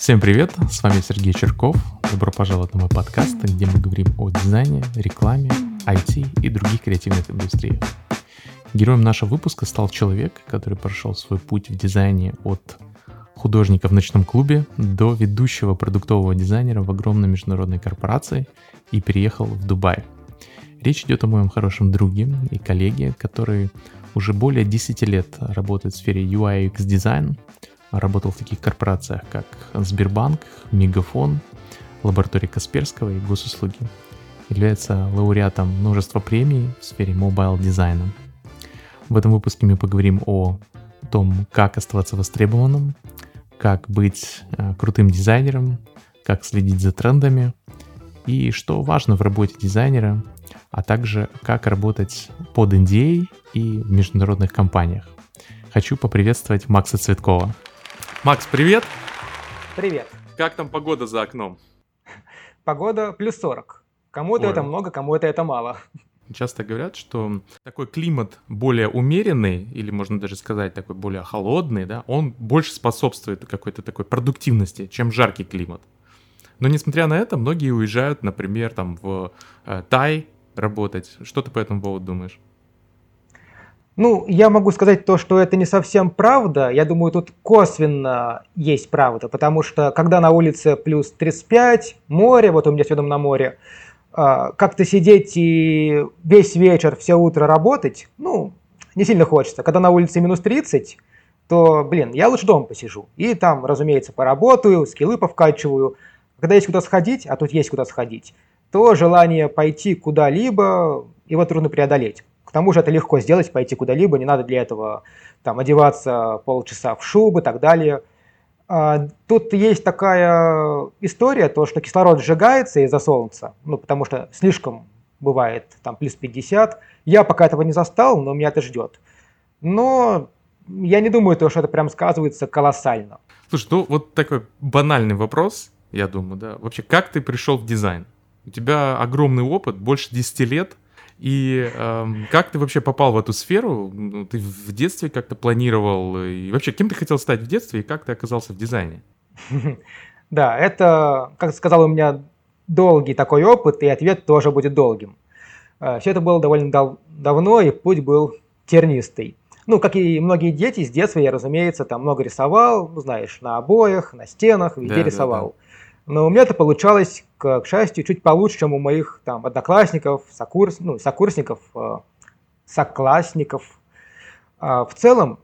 Всем привет, с вами Сергей Черков. Добро пожаловать на мой подкаст, где мы говорим о дизайне, рекламе, IT и других креативных индустриях. Героем нашего выпуска стал человек, который прошел свой путь в дизайне от художника в ночном клубе до ведущего продуктового дизайнера в огромной международной корпорации и переехал в Дубай. Речь идет о моем хорошем друге и коллеге, который уже более 10 лет работает в сфере UI UX дизайн, Работал в таких корпорациях, как Сбербанк, Мегафон, лаборатория Касперского и госуслуги. Является лауреатом множества премий в сфере mobile дизайна. В этом выпуске мы поговорим о том, как оставаться востребованным, как быть э, крутым дизайнером, как следить за трендами и что важно в работе дизайнера, а также как работать под NDA и в международных компаниях. Хочу поприветствовать Макса Цветкова. Макс, привет! Привет! Как там погода за окном? Погода плюс 40. Кому-то это много, кому-то это мало. Часто говорят, что такой климат более умеренный, или можно даже сказать такой более холодный, да, он больше способствует какой-то такой продуктивности, чем жаркий климат. Но несмотря на это, многие уезжают, например, там в э, Тай работать. Что ты по этому поводу думаешь? Ну, я могу сказать то, что это не совсем правда. Я думаю, тут косвенно есть правда, потому что когда на улице плюс 35, море, вот у меня сегодня на море, а, как-то сидеть и весь вечер, все утро работать, ну, не сильно хочется. Когда на улице минус 30, то, блин, я лучше дома посижу. И там, разумеется, поработаю, скиллы повкачиваю. Когда есть куда сходить, а тут есть куда сходить, то желание пойти куда-либо, его трудно преодолеть. К тому же это легко сделать, пойти куда-либо, не надо для этого там, одеваться полчаса в шубы и так далее. А, тут есть такая история, то, что кислород сжигается из-за солнца, ну, потому что слишком бывает там плюс 50. Я пока этого не застал, но меня это ждет. Но я не думаю, то, что это прям сказывается колоссально. Слушай, ну вот такой банальный вопрос, я думаю, да. Вообще, как ты пришел в дизайн? У тебя огромный опыт, больше 10 лет – и эм, как ты вообще попал в эту сферу? Ну, ты в детстве как-то планировал? И вообще, кем ты хотел стать в детстве и как ты оказался в дизайне? Да, это, как сказал, у меня долгий такой опыт, и ответ тоже будет долгим. Э, Все это было довольно дав давно, и путь был тернистый. Ну, как и многие дети, с детства я, разумеется, там много рисовал, ну, знаешь, на обоях, на стенах, везде да, рисовал. Да, да. Но у меня это получалось, к, к счастью, чуть получше, чем у моих там одноклассников, сокурс, ну, сокурсников, э, соклассников. А в целом,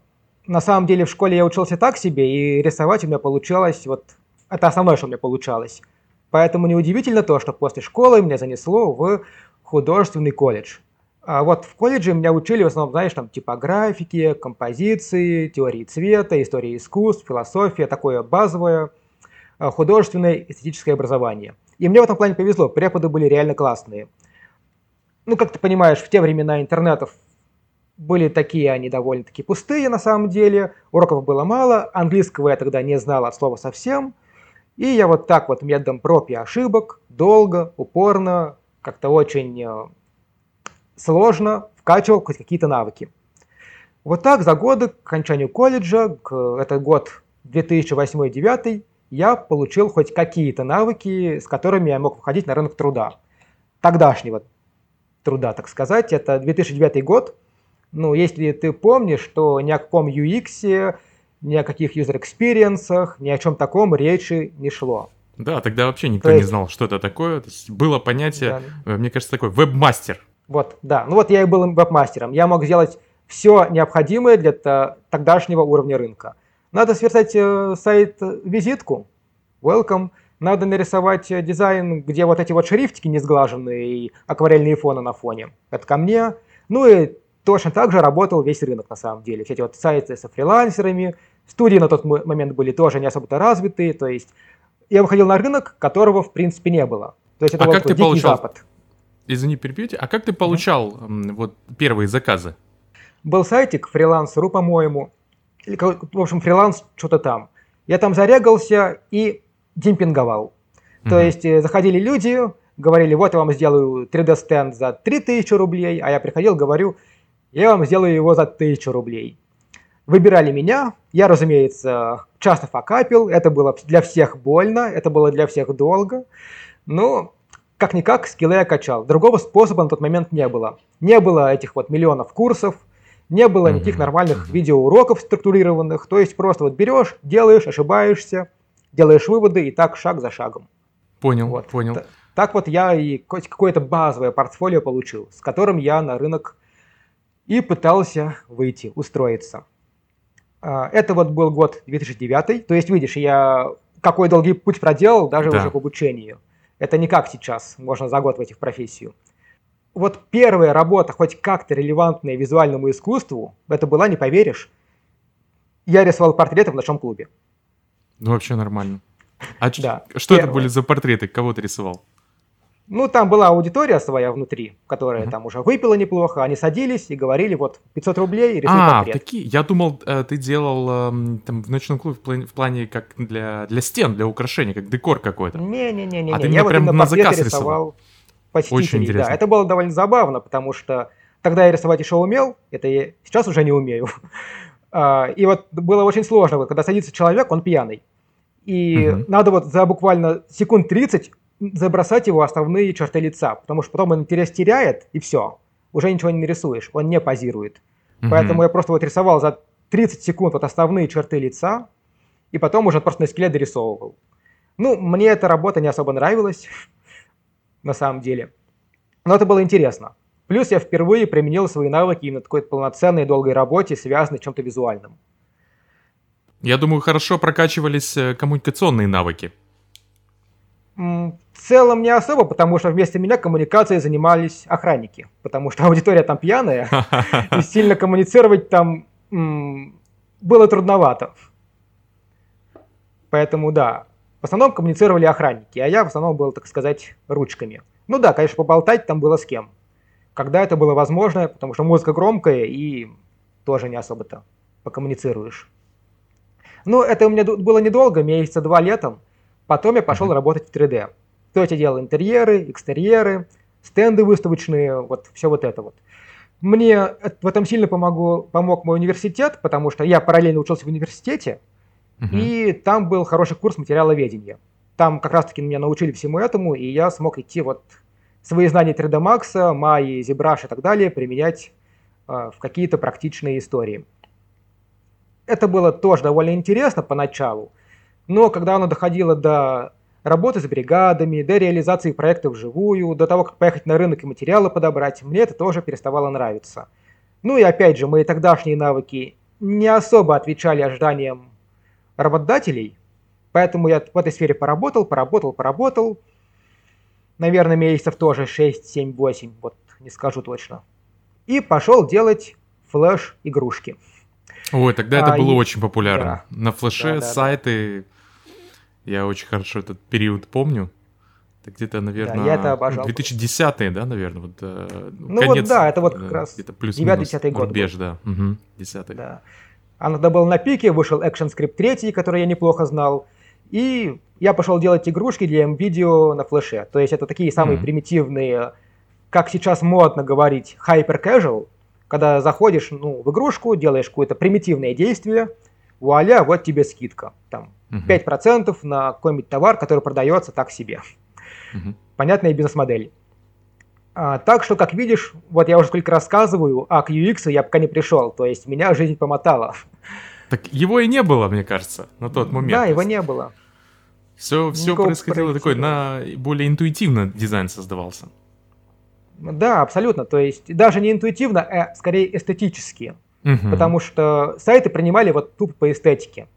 на самом деле в школе я учился так себе, и рисовать у меня получалось, вот это основное, что у меня получалось. Поэтому неудивительно то, что после школы меня занесло в художественный колледж. А вот в колледже меня учили в основном, знаешь, там типографики, композиции, теории цвета, истории искусств, философия, такое базовое – Э, художественное эстетическое образование. И мне в этом плане повезло, преподы были реально классные. Ну, как ты понимаешь, в те времена интернетов были такие, они довольно-таки пустые на самом деле, уроков было мало, английского я тогда не знал от слова совсем, и я вот так вот методом проб и ошибок, долго, упорно, как-то очень э, сложно вкачивал хоть какие-то навыки. Вот так за годы к окончанию колледжа, к, это год 2008-2009, я получил хоть какие-то навыки, с которыми я мог входить на рынок труда. Тогдашнего труда, так сказать. Это 2009 год. Ну, если ты помнишь, что ни о каком UX, ни о каких user experience, ни о чем таком речи не шло. Да, тогда вообще никто есть... не знал, что это такое. То есть было понятие, да. Э, мне кажется, такой веб-мастер. Вот, да. Ну вот я и был веб-мастером. Я мог сделать все необходимое для тогдашнего уровня рынка. Надо сверстать э, сайт-визитку, welcome. Надо нарисовать э, дизайн, где вот эти вот шрифтики не сглаженные и акварельные фоны на фоне. Это ко мне. Ну и точно так же работал весь рынок на самом деле. Все эти вот сайты со фрилансерами, студии на тот момент были тоже не особо-то развитые, то есть я выходил на рынок, которого в принципе не было. То есть это а был как ты получал... Запад. Извини, перебьете. А как ты получал mm-hmm. вот первые заказы? Был сайтик фрилансеру, по-моему, или, в общем, фриланс что-то там. Я там зарегался и демпинговал. Mm-hmm. То есть э, заходили люди, говорили, вот я вам сделаю 3D-стенд за 3000 рублей, а я приходил, говорю, я вам сделаю его за 1000 рублей. Выбирали меня, я, разумеется, часто факапил, это было для всех больно, это было для всех долго, но как-никак скиллы я качал. Другого способа на тот момент не было. Не было этих вот миллионов курсов, не было никаких нормальных видеоуроков структурированных, то есть просто вот берешь, делаешь, ошибаешься, делаешь выводы и так шаг за шагом. Понял, вот. понял. Так вот я и какое-то базовое портфолио получил, с которым я на рынок и пытался выйти, устроиться. А, это вот был год 2009, то есть, видишь, я какой долгий путь проделал даже да. уже к обучению. Это не как сейчас, можно за год войти в профессию. Вот первая работа, хоть как-то релевантная визуальному искусству, это была, не поверишь, я рисовал портреты в ночном клубе. Ну, вообще нормально. А да, что первое. это были за портреты? Кого ты рисовал? Ну, там была аудитория своя внутри, которая uh-huh. там уже выпила неплохо. Они садились и говорили, вот, 500 рублей, рисуй а, портрет. такие. Я думал, э, ты делал эм, там в ночном клубе в плане, в плане как для, для стен, для украшения, как декор какой-то. Не-не-не. А ты вот прям на заказ рисовал. Посетителей, Очень интересно. Да, это было довольно забавно, потому что тогда я рисовать еще умел, это я сейчас уже не умею. А, и вот было очень сложно, когда садится человек, он пьяный. И угу. надо вот за буквально секунд 30 забросать его основные черты лица, потому что потом он интерес теряет, и все, уже ничего не нарисуешь, он не позирует. Mm-hmm. Поэтому я просто вот рисовал за 30 секунд вот основные черты лица, и потом уже просто на скелет дорисовывал. Ну, мне эта работа не особо нравилась, на самом деле. Но это было интересно. Плюс я впервые применил свои навыки именно такой полноценной долгой работе, связанной с чем-то визуальным. Я думаю, хорошо прокачивались э, коммуникационные навыки. В целом не особо, потому что вместо меня коммуникацией занимались охранники, потому что аудитория там пьяная, и сильно коммуницировать там было трудновато. Поэтому да, в основном коммуницировали охранники, а я в основном был, так сказать, ручками. Ну да, конечно, поболтать там было с кем. Когда это было возможно, потому что музыка громкая и тоже не особо-то покоммуницируешь. Ну, это у меня было недолго, месяца два летом. Потом я пошел uh-huh. работать в 3D. То есть я делал интерьеры, экстерьеры, стенды выставочные, вот все вот это вот. Мне в этом сильно помогу, помог мой университет, потому что я параллельно учился в университете, и там был хороший курс материаловедения. Там как раз-таки меня научили всему этому, и я смог идти вот свои знания 3D Max, Maya, ZBrush и так далее применять э, в какие-то практичные истории. Это было тоже довольно интересно поначалу, но когда оно доходило до работы с бригадами, до реализации проектов вживую, до того, как поехать на рынок и материалы подобрать, мне это тоже переставало нравиться. Ну и опять же, мои тогдашние навыки не особо отвечали ожиданиям работодателей, поэтому я в этой сфере поработал, поработал, поработал. Наверное, месяцев тоже 6, 7, 8, вот не скажу точно. И пошел делать флеш-игрушки. Ой, тогда это а, было и... очень популярно. Да. На флеше да, да, сайты да я очень хорошо этот период помню. Это где-то, наверное, да, я это обожал. 2010 да, наверное? Вот, э, ну конец, вот да, это вот как раз где-то плюс 9-10 год рубеж, был. да, угу, 10 Да. А тогда был на пике, вышел ActionScript 3, который я неплохо знал, и я пошел делать игрушки для M-видео на флеше. То есть это такие самые mm. примитивные, как сейчас модно говорить, hyper casual, когда заходишь ну, в игрушку, делаешь какое-то примитивное действие, вуаля, вот тебе скидка. Там угу. 5% на какой-нибудь товар, который продается так себе. Угу. Понятная бизнес-модель. А, так что, как видишь, вот я уже сколько рассказываю, а к UX я пока не пришел, то есть меня жизнь помотала. Так его и не было, мне кажется, на тот момент. Да, его не было. Все, все происходило такое, на более интуитивно дизайн создавался. Да, абсолютно. То есть даже не интуитивно, а скорее эстетически. Угу. Потому что сайты принимали вот тупо по эстетике.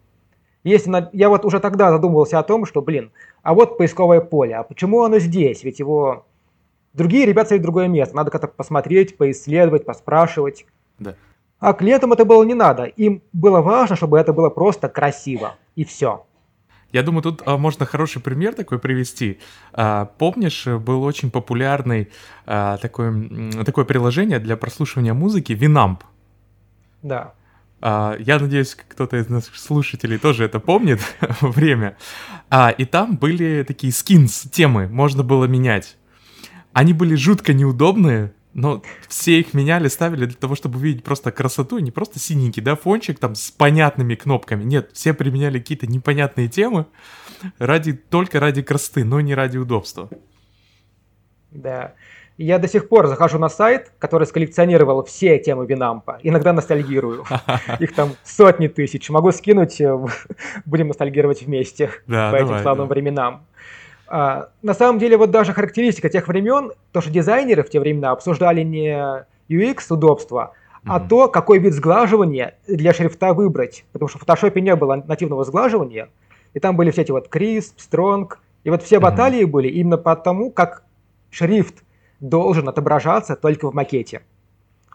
Если на... Я вот уже тогда задумывался о том, что, блин, а вот поисковое поле, а почему оно здесь? Ведь его другие ребята ставят другое место. Надо как-то посмотреть, поисследовать, поспрашивать. Да. А клиентам это было не надо. Им было важно, чтобы это было просто красиво. И все. Я думаю, тут а, можно хороший пример такой привести. А, помнишь, был очень популярный а, такое, такое приложение для прослушивания музыки Winamp? Да. Uh, я надеюсь, кто-то из наших слушателей тоже это помнит время. Uh, и там были такие скинс, темы, можно было менять. Они были жутко неудобные, но все их меняли, ставили для того, чтобы увидеть просто красоту, не просто синенький, да, фончик там с понятными кнопками. Нет, все применяли какие-то непонятные темы ради, только ради красоты, но не ради удобства. Да. Я до сих пор захожу на сайт, который сколлекционировал все темы Винампа. Иногда ностальгирую. Их там сотни тысяч. Могу скинуть, э, будем ностальгировать вместе да, по давай, этим славным да. временам. А, на самом деле, вот даже характеристика тех времен, то, что дизайнеры в те времена обсуждали не UX, удобство, mm-hmm. а то, какой вид сглаживания для шрифта выбрать. Потому что в фотошопе не было нативного сглаживания, и там были все эти вот crisp, strong, и вот все mm-hmm. баталии были именно потому, как шрифт должен отображаться только в макете.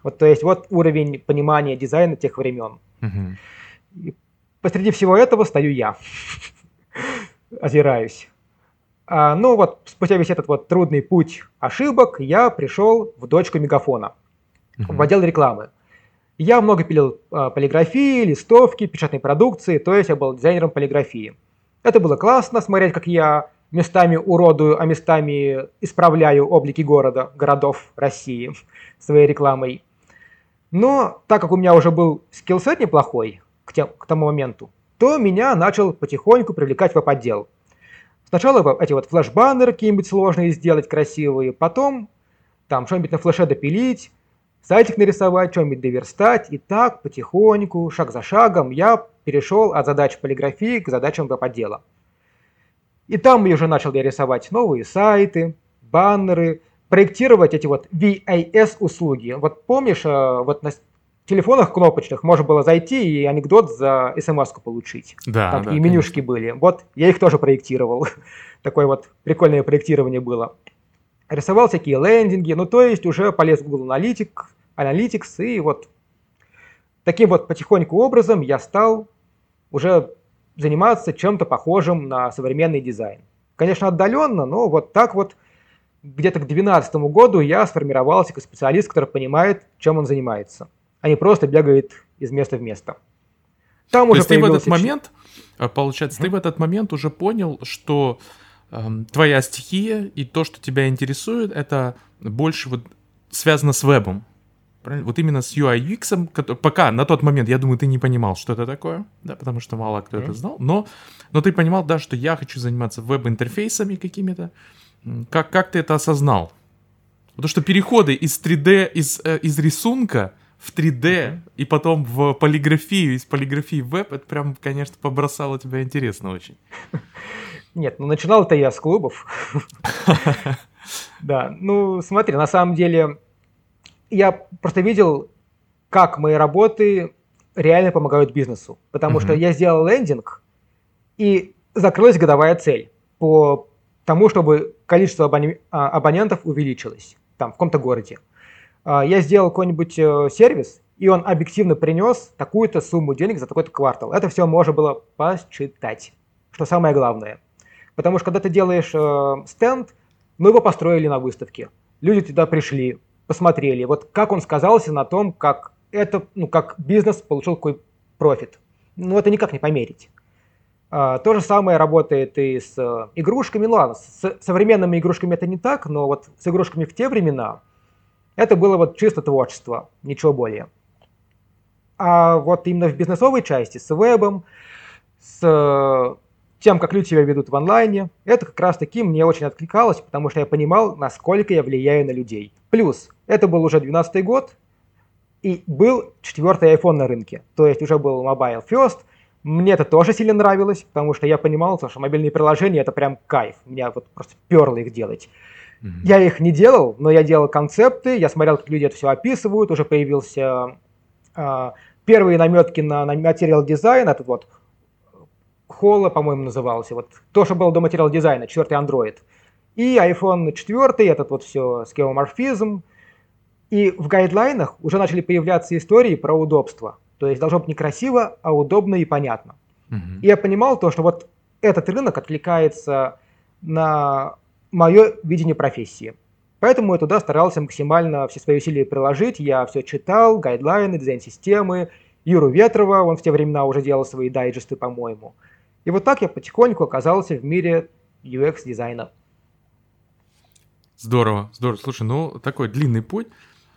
Вот, то есть вот уровень понимания дизайна тех времен. Угу. И посреди всего этого стою я, озираюсь. А, ну вот, спустя весь этот вот трудный путь ошибок, я пришел в дочку мегафона, угу. в отдел рекламы. Я много пилил а, полиграфии, листовки, печатной продукции, то есть я был дизайнером полиграфии. Это было классно, смотреть, как я местами уродую, а местами исправляю облики города, городов России своей рекламой. Но так как у меня уже был скиллсет неплохой к, тем, к тому моменту, то меня начал потихоньку привлекать в веб-отдел. Сначала эти вот флеш-баннеры какие-нибудь сложные сделать, красивые, потом там что-нибудь на флеше допилить, сайтик нарисовать, что-нибудь доверстать, и так потихоньку, шаг за шагом я перешел от задач полиграфии к задачам веб-отдела. И там я уже начал я рисовать новые сайты, баннеры, проектировать эти вот VAS-услуги. Вот помнишь, э, вот телефонах кнопочных можно было зайти и анекдот за смс получить. Да, Там да, такие менюшки конечно. были. Вот я их тоже проектировал. Такое вот прикольное проектирование было. Рисовал всякие лендинги, ну то есть уже полез в Google Analytics, Analytics и вот таким вот потихоньку образом я стал уже заниматься чем-то похожим на современный дизайн. Конечно, отдаленно, но вот так вот где-то к 2012 году я сформировался как специалист, который понимает, чем он занимается, а не просто бегает из места в место. Там То уже есть ты в этот момент, э, получается, mm-hmm. ты в этот момент уже понял, что э, твоя стихия и то, что тебя интересует, это больше вот связано с вебом. Правильно? Вот именно с UI UX, который, пока на тот момент, я думаю, ты не понимал, что это такое, да, потому что мало кто mm-hmm. это знал, но, но ты понимал, да, что я хочу заниматься веб-интерфейсами какими-то. Как, как ты это осознал? Потому что переходы из 3D, из, э, из рисунка в 3D mm-hmm. и потом в полиграфию, из полиграфии в веб, это прям, конечно, побросало тебя интересно очень. Нет, ну начинал это я с клубов. Да, ну смотри, на самом деле я просто видел, как мои работы реально помогают бизнесу. Потому что я сделал лендинг, и закрылась годовая цель по тому, чтобы количество. А, абонентов увеличилось там, в каком-то городе. А, я сделал какой-нибудь э, сервис, и он объективно принес такую-то сумму денег за такой-то квартал. Это все можно было посчитать, что самое главное. Потому что когда ты делаешь э, стенд, мы его построили на выставке. Люди туда пришли, посмотрели, вот как он сказался на том, как это, ну, как бизнес получил какой профит. Ну, это никак не померить. А, то же самое работает и с э, игрушками. Ну ладно, с современными игрушками это не так, но вот с игрушками в те времена это было вот чисто творчество, ничего более. А вот именно в бизнесовой части, с вебом, с тем, как люди себя ведут в онлайне, это как раз таки мне очень откликалось, потому что я понимал, насколько я влияю на людей. Плюс, это был уже 12 год, и был четвертый iPhone на рынке, то есть уже был Mobile First. Мне это тоже сильно нравилось, потому что я понимал, что мобильные приложения это прям кайф, меня вот просто перло их делать. Mm-hmm. Я их не делал, но я делал концепты, я смотрел, как люди это все описывают, уже появился э, первые наметки на, на материал дизайн, этот вот Холла, по-моему, назывался. Вот то, что было до материал дизайна, четвертый Android. И iPhone 4, этот вот все скеоморфизм. И в гайдлайнах уже начали появляться истории про удобство. То есть должно быть не красиво, а удобно и понятно. Угу. И я понимал то, что вот этот рынок откликается на мое видение профессии. Поэтому я туда старался максимально все свои усилия приложить. Я все читал, гайдлайны, дизайн-системы. Юру Ветрова, он в те времена уже делал свои дайджесты, по-моему. И вот так я потихоньку оказался в мире UX-дизайна. Здорово, здорово. Слушай, ну такой длинный путь.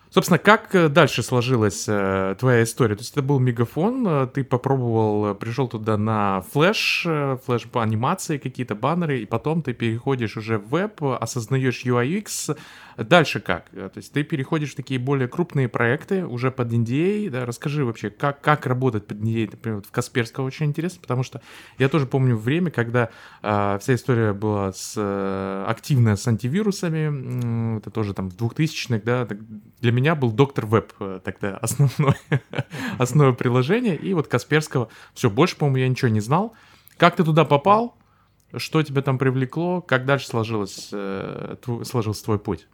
Собственно, как э, дальше сложилась э, твоя история? То есть это был мегафон, э, ты попробовал, э, пришел туда на флеш, э, флеш анимации какие-то баннеры, и потом ты переходишь уже в веб, осознаешь UI. Дальше как? То есть ты переходишь в такие более крупные проекты уже под NDA. Да? Расскажи вообще, как, как работать под NDA, например, в Касперского очень интересно, потому что я тоже помню время, когда э, вся история была с, э, активная с антивирусами, э, это тоже там в 2000-х, да, для меня был доктор веб э, тогда основной, основное приложение, и вот Касперского, все, больше, по-моему, я ничего не знал. Как ты туда попал? Что тебя там привлекло? Как дальше сложилось, э, твой, сложился твой путь?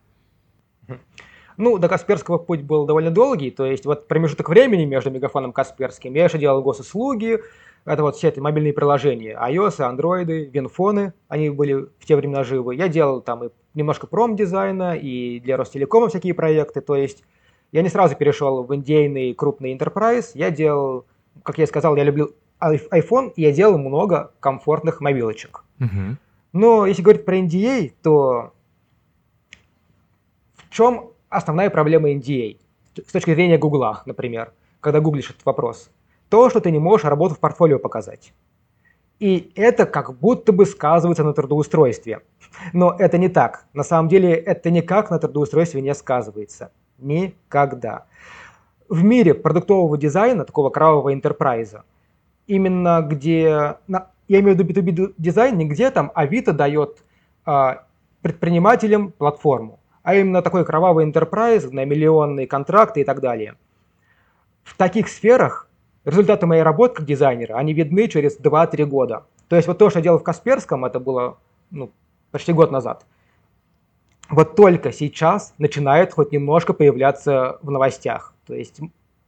Ну, до Касперского путь был довольно долгий, то есть вот промежуток времени между Мегафоном и Касперским. Я еще делал госуслуги, это вот все эти мобильные приложения, iOS, Android, Винфоны, они были в те времена живы. Я делал там и немножко промдизайна, и для Ростелекома всякие проекты, то есть я не сразу перешел в индейный крупный enterprise, я делал, как я сказал, я люблю iPhone, и я делал много комфортных мобилочек. Угу. Но если говорить про NDA, то в чем основная проблема NDA? С точки зрения Гугла, например, когда гуглишь этот вопрос – то, что ты не можешь работу в портфолио показать. И это как будто бы сказывается на трудоустройстве. Но это не так. На самом деле это никак на трудоустройстве не сказывается. Никогда. В мире продуктового дизайна, такого кровавого интерпрайза, именно где, я имею в виду B2B дизайн, не где там Авито дает а, предпринимателям платформу, а именно такой кровавый интерпрайз на миллионные контракты и так далее. В таких сферах результаты моей работы как дизайнера, они видны через 2-3 года. То есть вот то, что я делал в Касперском, это было ну, почти год назад. Вот только сейчас начинает хоть немножко появляться в новостях. То есть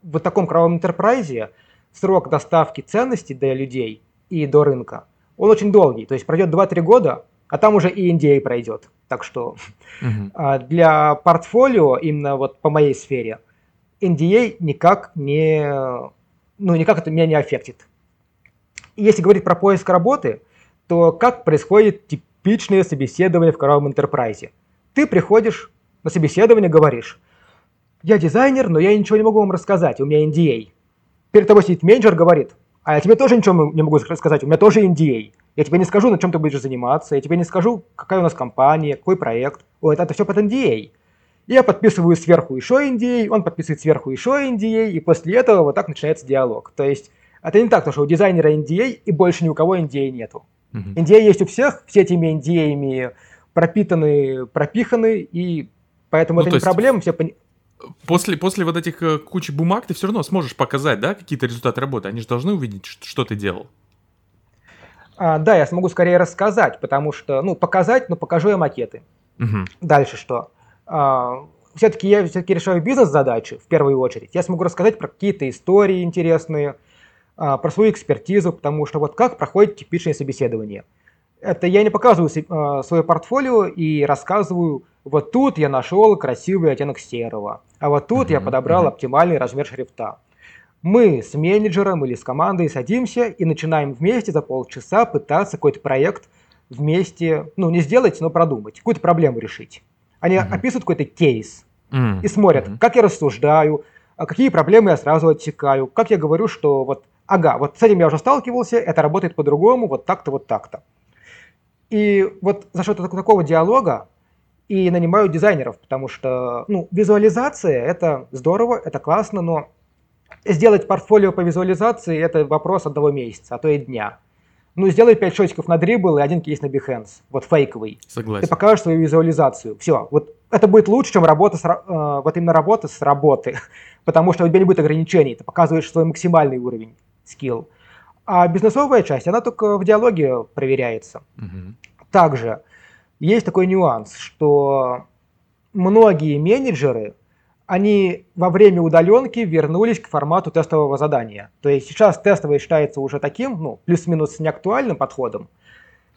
в таком кровавом интерпрайзе срок доставки ценностей для людей и до рынка, он очень долгий. То есть пройдет 2-3 года, а там уже и NDA пройдет. Так что угу. для портфолио, именно вот по моей сфере, NDA никак не ну, никак это меня не аффектит. И если говорить про поиск работы, то как происходит типичное собеседование в кровавом интерпрайзе? Ты приходишь на собеседование, говоришь, я дизайнер, но я ничего не могу вам рассказать, у меня NDA. Перед тобой сидит менеджер, говорит, а я тебе тоже ничего не могу рассказать, у меня тоже NDA. Я тебе не скажу, на чем ты будешь заниматься, я тебе не скажу, какая у нас компания, какой проект. Ой, это, это все под NDA. Я подписываю сверху еще NDA, он подписывает сверху еще NDA, и после этого вот так начинается диалог. То есть это не так, что у дизайнера NDA и больше ни у кого NDA нету. Uh-huh. NDA есть у всех, все этими NDA пропитаны, пропиханы, и поэтому ну, это не проблема. Все пон... После, после вот этих э, кучи бумаг ты все равно сможешь показать, да, какие-то результаты работы. Они же должны увидеть, что, что ты делал. А, да, я смогу скорее рассказать, потому что, ну, показать, но покажу я макеты. Угу. Дальше что? А, все-таки я все-таки решаю бизнес-задачи в первую очередь. Я смогу рассказать про какие-то истории интересные, а, про свою экспертизу, потому что вот как проходит типичное собеседование. Это я не показываю а, свое портфолио и рассказываю, вот тут я нашел красивый оттенок серого, а вот тут mm-hmm, я подобрал mm-hmm. оптимальный размер шрифта. Мы с менеджером или с командой садимся и начинаем вместе за полчаса пытаться какой-то проект вместе, ну не сделать, но продумать, какую-то проблему решить. Они mm-hmm. описывают какой-то кейс mm-hmm. и смотрят, mm-hmm. как я рассуждаю, а какие проблемы я сразу отсекаю, как я говорю, что вот, ага, вот с этим я уже сталкивался, это работает по-другому, вот так-то, вот так-то. И вот за счет такого диалога и нанимают дизайнеров, потому что ну, визуализация – это здорово, это классно, но сделать портфолио по визуализации – это вопрос одного месяца, а то и дня. Ну, сделай 5 шотиков на дрибл и один кейс на Behance. Вот фейковый. Согласен. Ты покажешь свою визуализацию. Все. Вот это будет лучше, чем работа с, э, вот именно работа с работы. Потому что у тебя не будет ограничений. Ты показываешь свой максимальный уровень скилл. А бизнесовая часть, она только в диалоге проверяется. Угу. Также есть такой нюанс, что многие менеджеры они во время удаленки вернулись к формату тестового задания. То есть сейчас тестовое считается уже таким, ну, плюс-минус неактуальным подходом.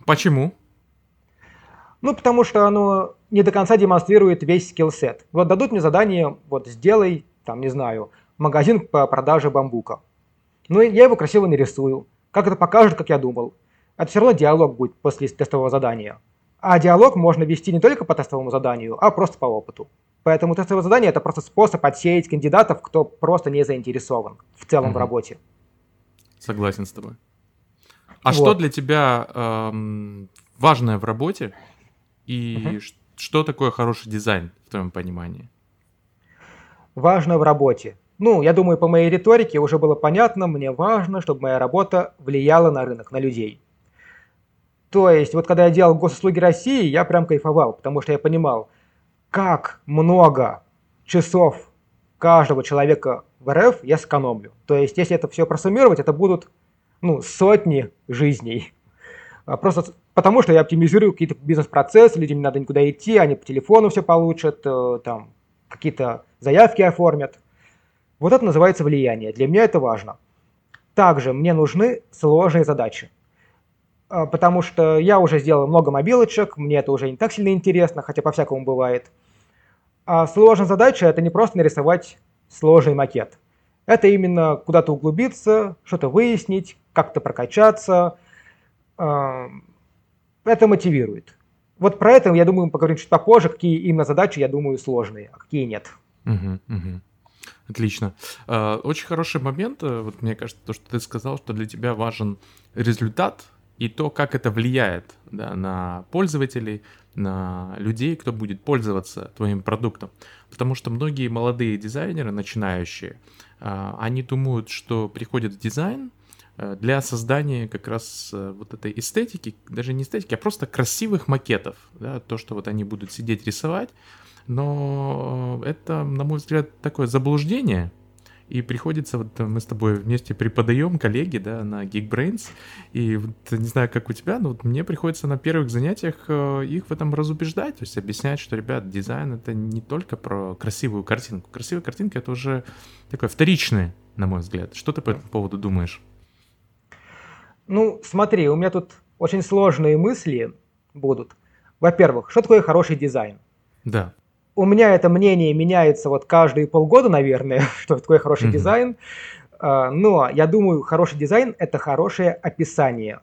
Почему? Ну, потому что оно не до конца демонстрирует весь скилл-сет. Вот дадут мне задание, вот сделай, там, не знаю, магазин по продаже бамбука. Ну, я его красиво нарисую. Как это покажет, как я думал. Это все равно диалог будет после тестового задания. А диалог можно вести не только по тестовому заданию, а просто по опыту. Поэтому тестовое задание – это просто способ отсеять кандидатов, кто просто не заинтересован в целом угу. в работе. Согласен с тобой. А вот. что для тебя эм, важное в работе и угу. что такое хороший дизайн в твоем понимании? Важно в работе. Ну, я думаю, по моей риторике уже было понятно, мне важно, чтобы моя работа влияла на рынок, на людей. То есть, вот когда я делал госуслуги России, я прям кайфовал, потому что я понимал, как много часов каждого человека в РФ я сэкономлю. То есть, если это все просуммировать, это будут ну, сотни жизней. А просто потому, что я оптимизирую какие-то бизнес-процессы, людям не надо никуда идти, они по телефону все получат, э, там какие-то заявки оформят. Вот это называется влияние. Для меня это важно. Также мне нужны сложные задачи. А, потому что я уже сделал много мобилочек, мне это уже не так сильно интересно, хотя по-всякому бывает. А сложная задача – это не просто нарисовать сложный макет. Это именно куда-то углубиться, что-то выяснить, как-то прокачаться. А, это мотивирует. Вот про это, я думаю, мы поговорим чуть попозже, какие именно задачи, я думаю, сложные, а какие нет. Угу, угу. Отлично. Очень хороший момент, вот мне кажется, то, что ты сказал, что для тебя важен результат, и то, как это влияет да, на пользователей, на людей, кто будет пользоваться твоим продуктом. Потому что многие молодые дизайнеры, начинающие, а, они думают, что приходят в дизайн э, для создания как раз э, вот этой эстетики, даже не эстетики, а просто красивых макетов, да, то, что вот они будут сидеть рисовать, но это, на мой взгляд, такое заблуждение, и приходится, вот мы с тобой вместе преподаем, коллеги, да, на Geekbrains, и вот, не знаю, как у тебя, но вот мне приходится на первых занятиях э, их в этом разубеждать, то есть объяснять, что, ребят, дизайн — это не только про красивую картинку. Красивая картинка — это уже такое вторичное, на мой взгляд. Что ты по этому поводу думаешь? Ну, смотри, у меня тут очень сложные мысли будут. Во-первых, что такое хороший дизайн? Да у меня это мнение меняется вот каждые полгода, наверное, что такое хороший mm-hmm. дизайн. А, но я думаю, хороший дизайн – это хорошее описание,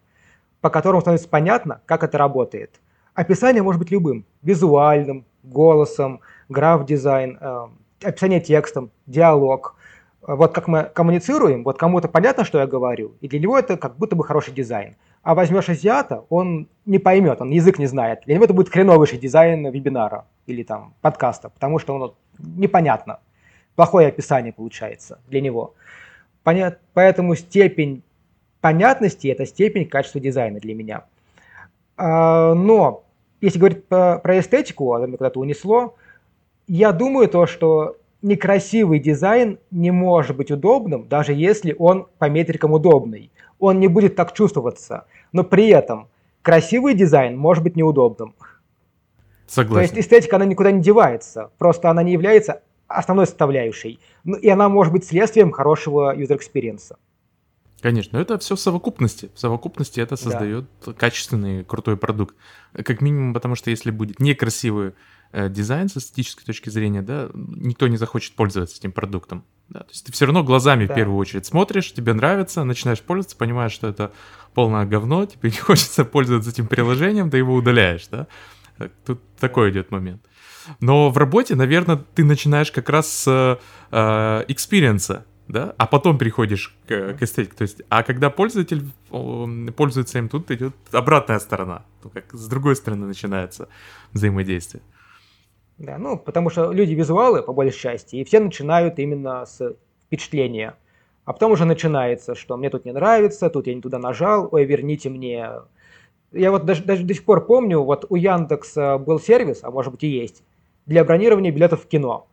по которому становится понятно, как это работает. Описание может быть любым – визуальным, голосом, граф-дизайн, а, описание текстом, диалог. Вот как мы коммуницируем, вот кому-то понятно, что я говорю, и для него это как будто бы хороший дизайн. А возьмешь азиата, он не поймет, он язык не знает. Для него это будет хреновейший дизайн вебинара или там подкаста, потому что он непонятно. Плохое описание получается для него. Понят, поэтому степень понятности – это степень качества дизайна для меня. А, но если говорить про, про эстетику, а меня куда-то унесло, я думаю то, что некрасивый дизайн не может быть удобным, даже если он по метрикам удобный. Он не будет так чувствоваться. Но при этом красивый дизайн может быть неудобным. Согласен. То есть эстетика, она никуда не девается, просто она не является основной составляющей. Ну, и она может быть следствием хорошего user experience а. Конечно, это все в совокупности. В совокупности это создает да. качественный, крутой продукт. Как минимум, потому что если будет некрасивый э, дизайн с эстетической точки зрения, да, никто не захочет пользоваться этим продуктом. Да, то есть ты все равно глазами да. в первую очередь смотришь, тебе нравится, начинаешь пользоваться, понимаешь, что это полное говно, тебе не хочется пользоваться этим приложением, ты его удаляешь, да. Тут такой идет момент. Но в работе, наверное, ты начинаешь как раз с э, experience а, да, а потом переходишь к, к эстетике. То есть, а когда пользователь пользуется им, тут идет обратная сторона. Ну, как с другой стороны начинается взаимодействие. Да, ну, потому что люди визуалы, по большей части, и все начинают именно с впечатления. А потом уже начинается, что мне тут не нравится, тут я не туда нажал, ой, верните мне я вот даже, даже до сих пор помню, вот у Яндекса был сервис, а может быть и есть, для бронирования билетов в кино.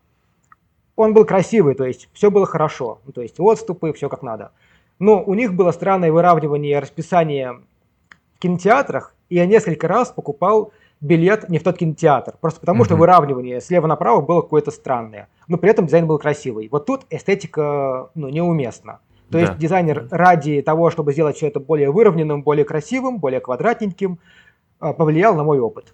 Он был красивый, то есть все было хорошо, ну, то есть отступы, все как надо. Но у них было странное выравнивание расписания в кинотеатрах, и я несколько раз покупал билет не в тот кинотеатр, просто потому mm-hmm. что выравнивание слева направо было какое-то странное, но при этом дизайн был красивый. Вот тут эстетика ну, неуместна. То да. есть дизайнер ради того, чтобы сделать все это более выровненным, более красивым, более квадратненьким, а, повлиял на мой опыт.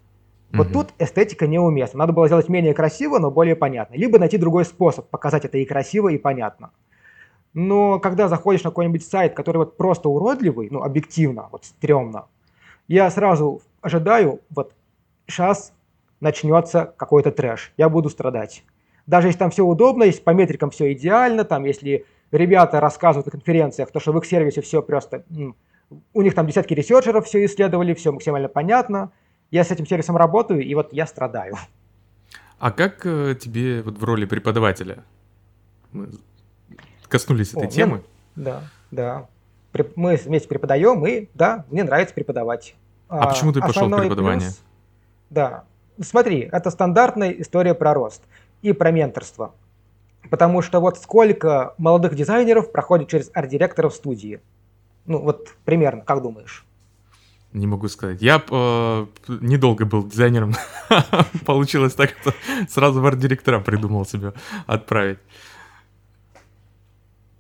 Вот угу. тут эстетика неуместна. Надо было сделать менее красиво, но более понятно. Либо найти другой способ показать это и красиво, и понятно. Но когда заходишь на какой-нибудь сайт, который вот просто уродливый, ну, объективно, вот стрёмно, я сразу ожидаю вот сейчас начнется какой-то трэш, я буду страдать. Даже если там все удобно, если по метрикам все идеально, там если ребята рассказывают на конференциях, то что в их сервисе все просто, у них там десятки ресерчеров все исследовали, все максимально понятно, я с этим сервисом работаю, и вот я страдаю. А как э, тебе вот в роли преподавателя? Мы коснулись О, этой темы. да, да. Мы вместе преподаем, и да, мне нравится преподавать. А, а почему ты пошел в преподавание? Плюс, да, смотри, это стандартная история про рост и про менторство. Потому что вот сколько молодых дизайнеров проходит через арт-директора в студии? Ну вот примерно, как думаешь? Не могу сказать. Я э, недолго был дизайнером. Получилось так, что сразу в арт-директора придумал себе отправить.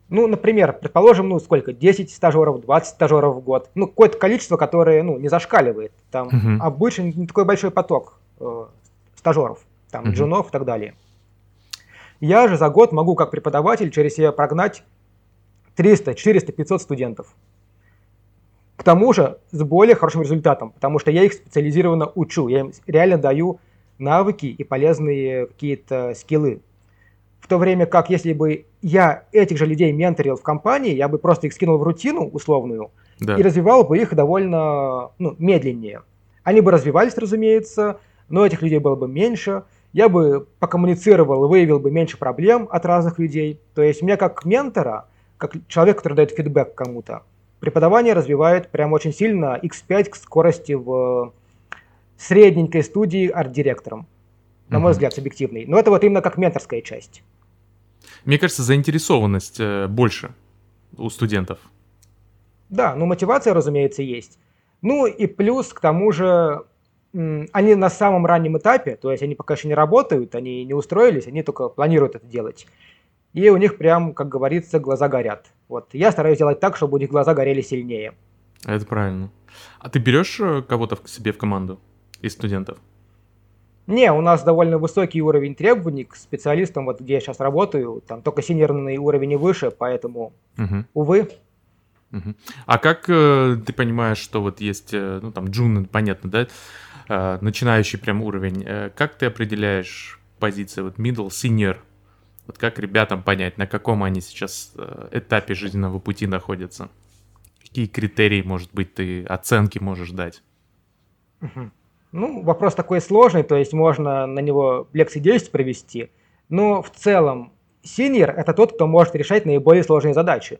Ну, например, предположим, ну сколько, 10 стажеров, 20 стажеров в год. Ну, какое-то количество, которое, ну, не зашкаливает. Там uh-huh. обычно не такой большой поток э, стажеров, там, uh-huh. джунов и так далее. Я же за год могу как преподаватель через себя прогнать 300, 400, 500 студентов. К тому же с более хорошим результатом, потому что я их специализированно учу, я им реально даю навыки и полезные какие-то скиллы. В то время как если бы я этих же людей менторил в компании, я бы просто их скинул в рутину условную да. и развивал бы их довольно ну, медленнее. Они бы развивались, разумеется, но этих людей было бы меньше. Я бы покоммуницировал и выявил бы меньше проблем от разных людей. То есть меня как ментора, как человек, который дает фидбэк кому-то, преподавание развивает прям очень сильно X5 к скорости в средненькой студии арт-директором. На мой взгляд, субъективный. Но это вот именно как менторская часть. Мне кажется, заинтересованность э, больше у студентов. Да, ну мотивация, разумеется, есть. Ну и плюс к тому же они на самом раннем этапе, то есть они пока еще не работают, они не устроились, они только планируют это делать. И у них прям, как говорится, глаза горят. Вот я стараюсь делать так, чтобы у них глаза горели сильнее. Это правильно. А ты берешь э, кого-то к себе в команду из студентов? Не, у нас довольно высокий уровень требований к специалистам, вот где я сейчас работаю, там только синерный уровень и выше, поэтому, угу. увы. Угу. А как э, ты понимаешь, что вот есть, э, ну там джун, понятно, да, э, начинающий прям уровень, э, как ты определяешь позиции, вот middle, senior, вот как ребятам понять, на каком они сейчас э, этапе жизненного пути находятся? Какие критерии, может быть, ты оценки можешь дать? Ну, вопрос такой сложный, то есть можно на него лекции 10 провести, но в целом синьор – это тот, кто может решать наиболее сложные задачи.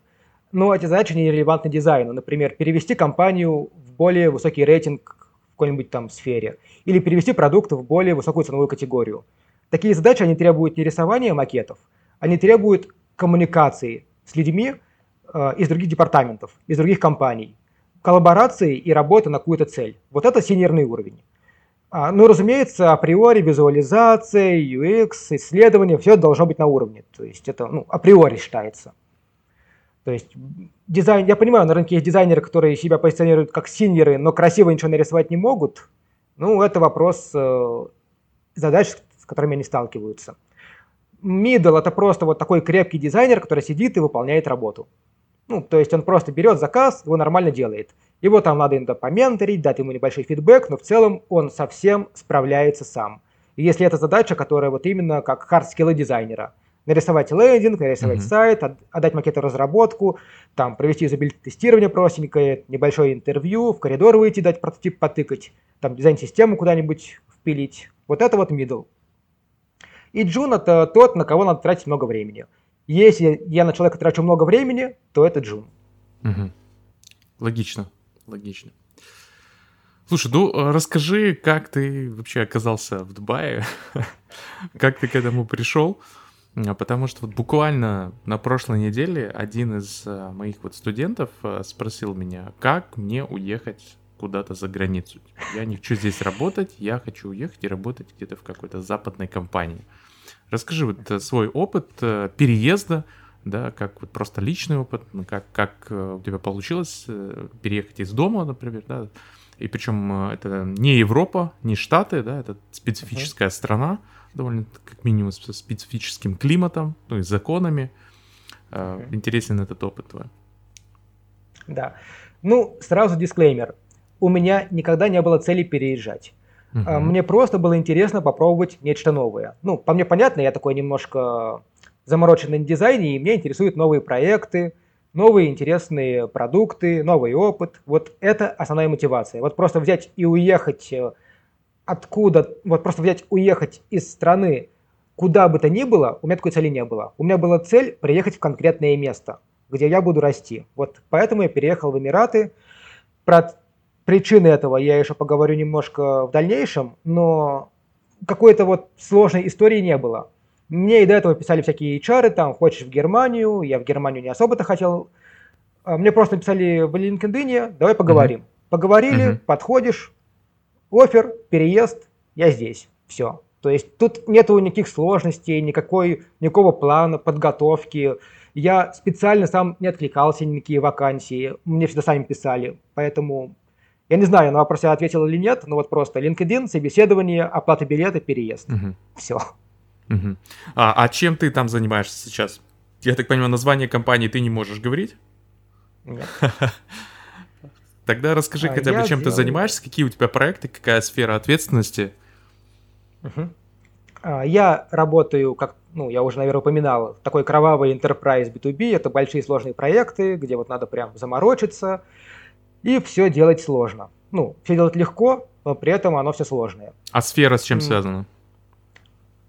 Но эти задачи не релевантны дизайну. Например, перевести компанию в более высокий рейтинг в какой-нибудь там сфере. Или перевести продукт в более высокую ценовую категорию. Такие задачи, они требуют не рисования макетов, они требуют коммуникации с людьми э, из других департаментов, из других компаний, коллаборации и работы на какую-то цель. Вот это синерный уровень. А, ну, разумеется, априори визуализация, UX, исследование, все должно быть на уровне. То есть это ну, априори считается. То есть дизайн, я понимаю, на рынке есть дизайнеры, которые себя позиционируют как синьоры, но красиво ничего нарисовать не могут. Ну, это вопрос э, задач, которыми они сталкиваются. Middle – это просто вот такой крепкий дизайнер, который сидит и выполняет работу. Ну, то есть он просто берет заказ, его нормально делает. Его там надо иногда поменторить, дать ему небольшой фидбэк, но в целом он совсем справляется сам. И если это задача, которая вот именно как хард-скиллы дизайнера. Нарисовать лендинг, нарисовать mm-hmm. сайт, отдать макету разработку, там провести юзабилити-тестирование простенькое, небольшое интервью, в коридор выйти, дать прототип потыкать, там дизайн-систему куда-нибудь впилить. Вот это вот middle. И Джун это тот, на кого надо тратить много времени. Если я на человека трачу много времени, то это Джун. Угу. Логично, логично. Слушай, ну э, расскажи, как ты вообще оказался в Дубае, как ты к этому пришел, а, потому что вот буквально на прошлой неделе один из э, моих вот студентов спросил меня, как мне уехать куда-то за границу. Я не хочу здесь работать, я хочу уехать и работать где-то в какой-то западной компании. Расскажи вот э, свой опыт э, переезда, да, как вот просто личный опыт, ну, как, как э, у тебя получилось переехать из дома, например, да, и причем это не Европа, не Штаты, да, это специфическая uh-huh. страна, довольно как минимум с специфическим климатом, ну и законами. Uh-huh. Интересен этот опыт твой. Да. Ну, сразу дисклеймер у меня никогда не было цели переезжать. Uh-huh. Мне просто было интересно попробовать нечто новое. Ну, по мне понятно, я такой немножко замороченный на дизайне, и меня интересуют новые проекты, новые интересные продукты, новый опыт. Вот это основная мотивация. Вот просто взять и уехать э, откуда, вот просто взять, уехать из страны, куда бы то ни было, у меня такой цели не было. У меня была цель приехать в конкретное место, где я буду расти. Вот поэтому я переехал в Эмираты. Про причины этого я еще поговорю немножко в дальнейшем, но какой-то вот сложной истории не было. Мне и до этого писали всякие HR, там, хочешь в Германию, я в Германию не особо-то хотел. А мне просто написали в LinkedIn, давай поговорим. Mm-hmm. Поговорили, mm-hmm. подходишь, офер, переезд, я здесь, все. То есть тут нету никаких сложностей, никакой, никакого плана, подготовки. Я специально сам не откликался ни на какие вакансии, мне всегда сами писали, поэтому я не знаю, на вопрос я ответил или нет, но вот просто LinkedIn, собеседование, оплата билета, переезд. Угу. Все. Угу. А, а чем ты там занимаешься сейчас? Я так понимаю, название компании ты не можешь говорить? Нет. Тогда расскажи а, хотя бы, чем делаю... ты занимаешься, какие у тебя проекты, какая сфера ответственности. Угу. А, я работаю, как, ну, я уже, наверное, упоминал, такой кровавый enterprise B2B. Это большие сложные проекты, где вот надо прям заморочиться, и все делать сложно. Ну, все делать легко, но при этом оно все сложное. А сфера с чем связана?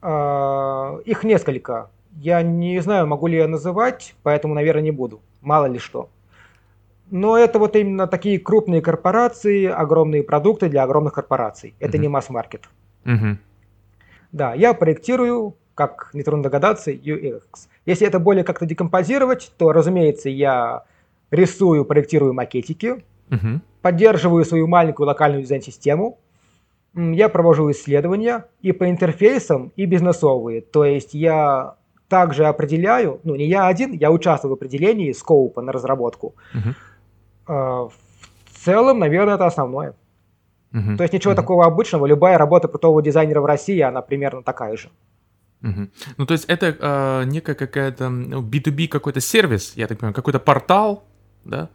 А, их несколько. Я не знаю, могу ли я называть, поэтому, наверное, не буду. Мало ли что. Но это вот именно такие крупные корпорации, огромные продукты для огромных корпораций. Это uh-huh. не масс-маркет. Uh-huh. Да, я проектирую, как нетрудно догадаться, UX. Если это более как-то декомпозировать, то, разумеется, я рисую, проектирую макетики, uh-huh. поддерживаю свою маленькую локальную дизайн-систему, я провожу исследования и по интерфейсам, и бизнесовые. То есть я также определяю, ну не я один, я участвую в определении скоупа на разработку. Uh-huh. В целом, наверное, это основное. Uh-huh. То есть ничего uh-huh. такого обычного. Любая работа крутого дизайнера в России, она примерно такая же. Uh-huh. Ну, то есть это э, некая какая-то ну, B2B какой-то сервис, я так понимаю, какой-то портал, да?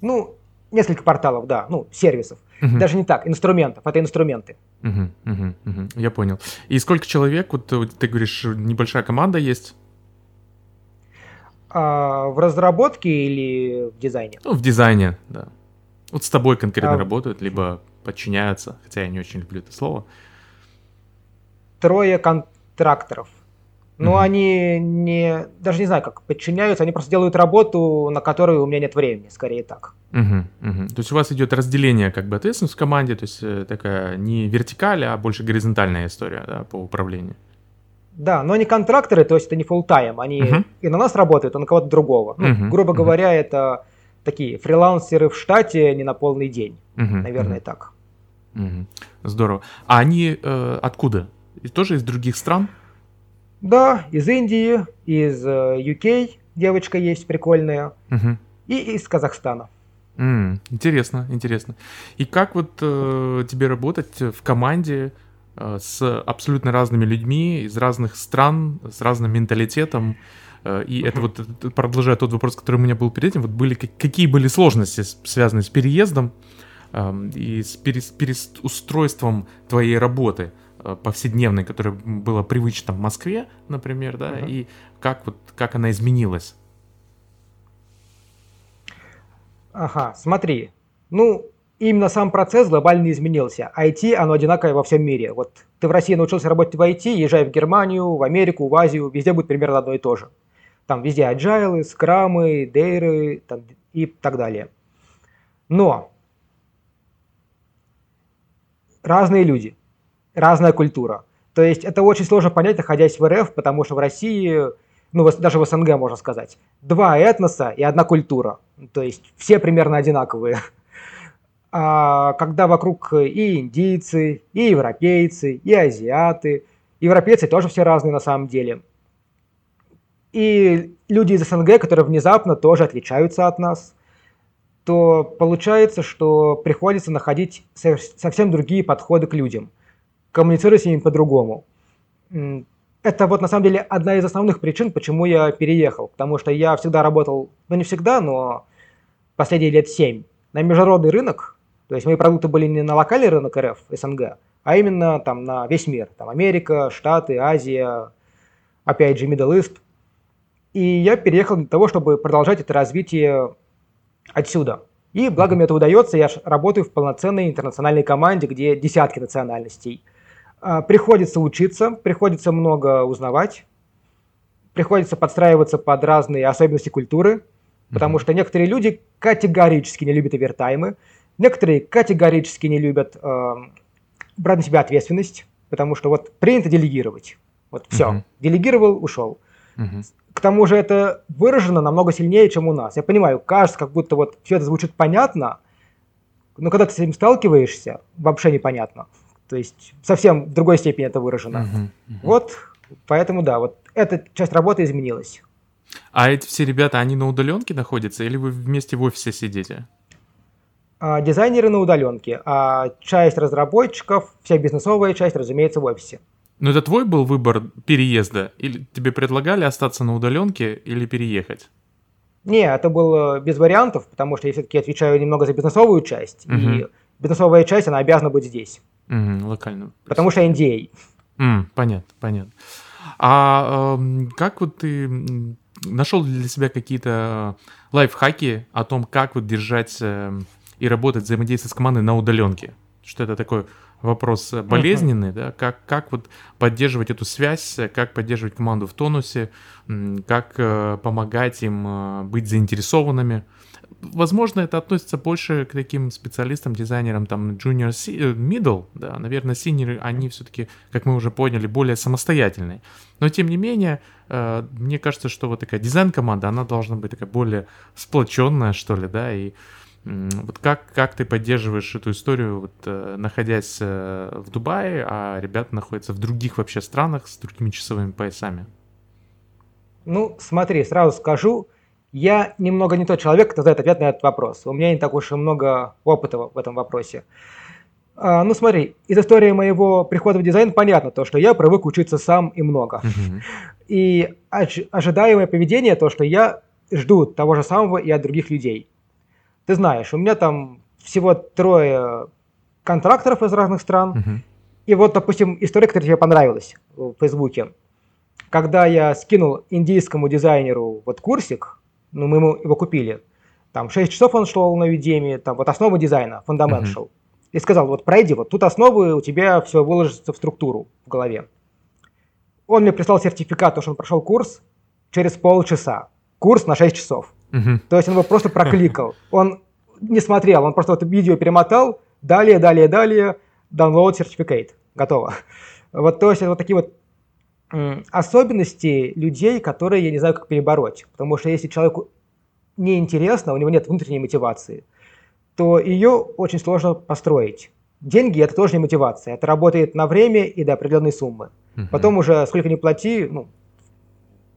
Ну, несколько порталов, да, ну, сервисов. Угу. Даже не так, инструментов, это инструменты. Угу, угу, угу. Я понял. И сколько человек, вот ты говоришь, небольшая команда есть? А, в разработке или в дизайне? Ну, в дизайне, да. Вот с тобой конкретно а... работают, либо подчиняются, хотя я не очень люблю это слово. Трое контракторов. Но угу. они не, даже не знаю, как подчиняются, они просто делают работу, на которую у меня нет времени, скорее так. Угу, угу. То есть у вас идет разделение как бы ответственности в команде, то есть э, такая не вертикаль, а больше горизонтальная история да, по управлению. Да, но они контракторы, то есть это не full time, они uh и на нас работают, и на кого-то другого. Ну, uh грубо uh говоря, это такие фрилансеры в штате не на полный день, uh наверное, uh так. uh Здорово. А они э, откуда? И тоже из других стран? Да, из Индии, из UK э, девочка есть прикольная, угу. и из Казахстана. Mm, интересно, интересно. И как вот э, тебе работать в команде э, с абсолютно разными людьми из разных стран, с разным менталитетом? Э, и uh-huh. это вот продолжая тот вопрос, который у меня был перед этим, вот были какие были сложности связанные с переездом э, и с переустройством твоей работы? Э, повседневной, которая была привычна в Москве, например, да, uh-huh. и как вот как она изменилась? Ага, смотри, ну именно сам процесс глобально изменился. IT, оно одинаковое во всем мире. Вот ты в России научился работать в IT, езжай в Германию, в Америку, в Азию, везде будет примерно одно и то же. Там везде agile, скрамы, дейры там, и так далее. Но разные люди – разная культура. То есть это очень сложно понять, находясь в РФ, потому что в России, ну даже в СНГ можно сказать, два этноса и одна культура. То есть все примерно одинаковые. А когда вокруг и индийцы, и европейцы, и азиаты, европейцы тоже все разные на самом деле. И люди из СНГ, которые внезапно тоже отличаются от нас, то получается, что приходится находить совсем другие подходы к людям – коммуницировать с ними по-другому. Это вот на самом деле одна из основных причин, почему я переехал. Потому что я всегда работал, ну не всегда, но последние лет семь на международный рынок, То есть мои продукты были не на локальный рынок РФ, СНГ, а именно там на весь мир. Там Америка, Штаты, Азия, опять же Middle East. И я переехал для того, чтобы продолжать это развитие отсюда. И благо мне это удается, я работаю в полноценной интернациональной команде, где десятки национальностей. А, приходится учиться, приходится много узнавать, приходится подстраиваться под разные особенности культуры, потому что некоторые люди категорически не любят овертаймы, некоторые категорически не любят э, брать на себя ответственность, потому что вот принято делегировать. Вот все, uh-huh. делегировал, ушел. Uh-huh. К тому же это выражено намного сильнее, чем у нас. Я понимаю, кажется, как будто вот все это звучит понятно, но когда ты с этим сталкиваешься, вообще непонятно. То есть совсем в другой степени это выражено. Uh-huh. Uh-huh. Вот, поэтому да, вот эта часть работы изменилась. А эти все ребята, они на удаленке находятся или вы вместе в офисе сидите? А, дизайнеры на удаленке, а часть разработчиков, вся бизнесовая часть, разумеется, в офисе. Но это твой был выбор переезда? Или тебе предлагали остаться на удаленке или переехать? Не, это было без вариантов, потому что я все-таки отвечаю немного за бизнесовую часть, угу. и бизнесовая часть, она обязана быть здесь. Угу, локально. Потому что NDA. Mm, понятно, понятно. А э, как вот ты нашел для себя какие-то лайфхаки о том, как вот держать э, и работать, взаимодействовать с командой на удаленке? Что это такой вопрос болезненный, uh-huh. да? Как, как вот поддерживать эту связь, как поддерживать команду в тонусе, как э, помогать им э, быть заинтересованными? Возможно, это относится больше к таким специалистам, дизайнерам, там, junior, э, middle, да, наверное, senior, они все-таки, как мы уже поняли, более самостоятельные. Но, тем не менее, э, мне кажется, что вот такая дизайн-команда, она должна быть такая более сплоченная, что ли, да, и вот как, как ты поддерживаешь эту историю, вот, э, находясь в Дубае, а ребята находятся в других вообще странах с другими часовыми поясами? Ну, смотри, сразу скажу, я немного не тот человек, кто дает ответ на этот вопрос. У меня не так уж и много опыта в этом вопросе. А, ну смотри, из истории моего прихода в дизайн понятно то, что я привык учиться сам и много. И оч- ожидаемое поведение то, что я жду того же самого и от других людей. Ты знаешь, у меня там всего трое контракторов из разных стран. И вот, допустим, история, которая тебе понравилась в Фейсбуке. Когда я скинул индийскому дизайнеру вот курсик, ну, мы ему его купили. Там 6 часов он шел на Udemy, там вот основа дизайна, fundamental. Uh-huh. И сказал, вот пройди, вот тут основы, у тебя все выложится в структуру в голове. Он мне прислал сертификат, то, что он прошел курс через полчаса. Курс на 6 часов. Uh-huh. То есть он его просто прокликал. Он не смотрел, он просто вот видео перемотал, далее, далее, далее, download сертификат, готово. Вот, то есть вот такие вот особенности людей, которые я не знаю, как перебороть. Потому что если человеку неинтересно, у него нет внутренней мотивации, то ее очень сложно построить. Деньги – это тоже не мотивация. Это работает на время и до определенной суммы. Угу. Потом уже сколько ни плати, ну,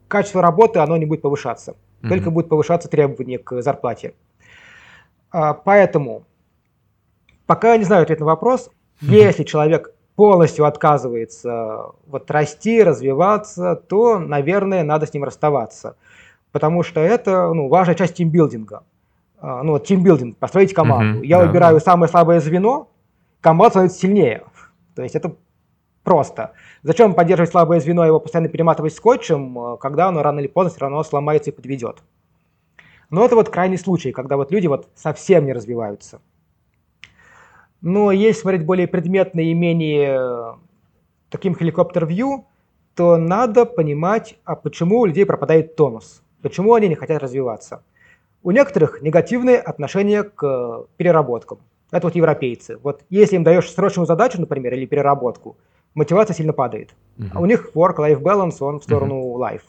качество работы, оно не будет повышаться. Угу. Только будет повышаться требования к зарплате. А, поэтому, пока я не знаю ответ на вопрос, угу. если человек полностью отказывается вот расти, развиваться, то, наверное, надо с ним расставаться. Потому что это ну, важная часть тимбилдинга. А, ну, вот тимбилдинг, построить команду. Mm-hmm, Я да, выбираю да. самое слабое звено, команда становится сильнее. То есть это просто. Зачем поддерживать слабое звено, его постоянно перематывать скотчем, а, когда оно рано или поздно все равно сломается и подведет. Но это вот крайний случай, когда вот люди вот совсем не развиваются. Но если смотреть более предметно и менее э, таким хеликоптер-вью, то надо понимать, а почему у людей пропадает тонус, почему они не хотят развиваться. У некоторых негативные отношения к переработкам. Это вот европейцы. Вот если им даешь срочную задачу, например, или переработку, мотивация сильно падает. Uh-huh. А у них work-life balance, он в сторону uh-huh. life.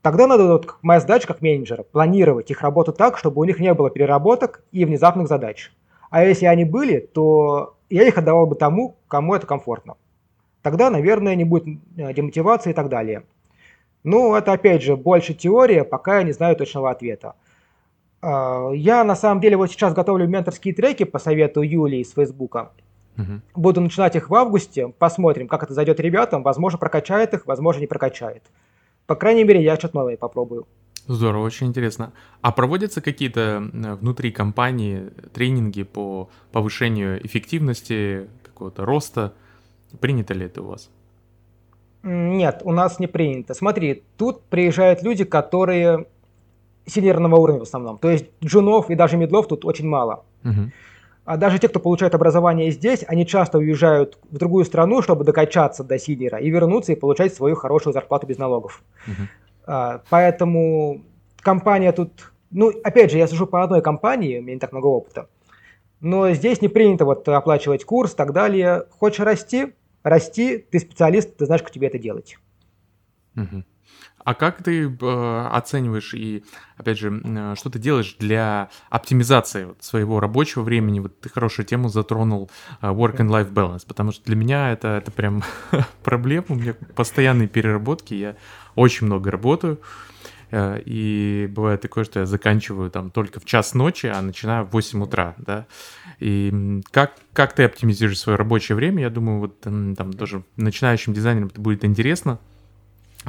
Тогда надо, вот, моя задача как менеджера, планировать их работу так, чтобы у них не было переработок и внезапных задач. А если они были, то я их отдавал бы тому, кому это комфортно. Тогда, наверное, не будет э, демотивации и так далее. Ну, это опять же больше теория, пока я не знаю точного ответа. А, я на самом деле вот сейчас готовлю менторские треки по совету Юлии из Фейсбука. Угу. Буду начинать их в августе, посмотрим, как это зайдет ребятам. Возможно, прокачает их, возможно, не прокачает. По крайней мере, я что-то новое попробую. Здорово, очень интересно. А проводятся какие-то внутри компании тренинги по повышению эффективности, какого-то роста? Принято ли это у вас? Нет, у нас не принято. Смотри, тут приезжают люди, которые синерного уровня в основном. То есть джунов и даже медлов тут очень мало. Угу. А даже те, кто получает образование здесь, они часто уезжают в другую страну, чтобы докачаться до синера и вернуться и получать свою хорошую зарплату без налогов. Угу. А, поэтому компания тут... Ну, опять же, я сужу по одной компании, у меня не так много опыта. Но здесь не принято вот оплачивать курс и так далее. Хочешь расти? Расти, ты специалист, ты знаешь, как тебе это делать. Угу. А как ты э, оцениваешь и, опять же, э, что ты делаешь для оптимизации вот, своего рабочего времени? Вот ты хорошую тему затронул э, work and life balance, потому что для меня это, это прям проблема. У меня постоянные переработки, я очень много работаю. Э, и бывает такое, что я заканчиваю там только в час ночи, а начинаю в 8 утра, да. И как, как ты оптимизируешь свое рабочее время? Я думаю, вот там, тоже начинающим дизайнерам это будет интересно.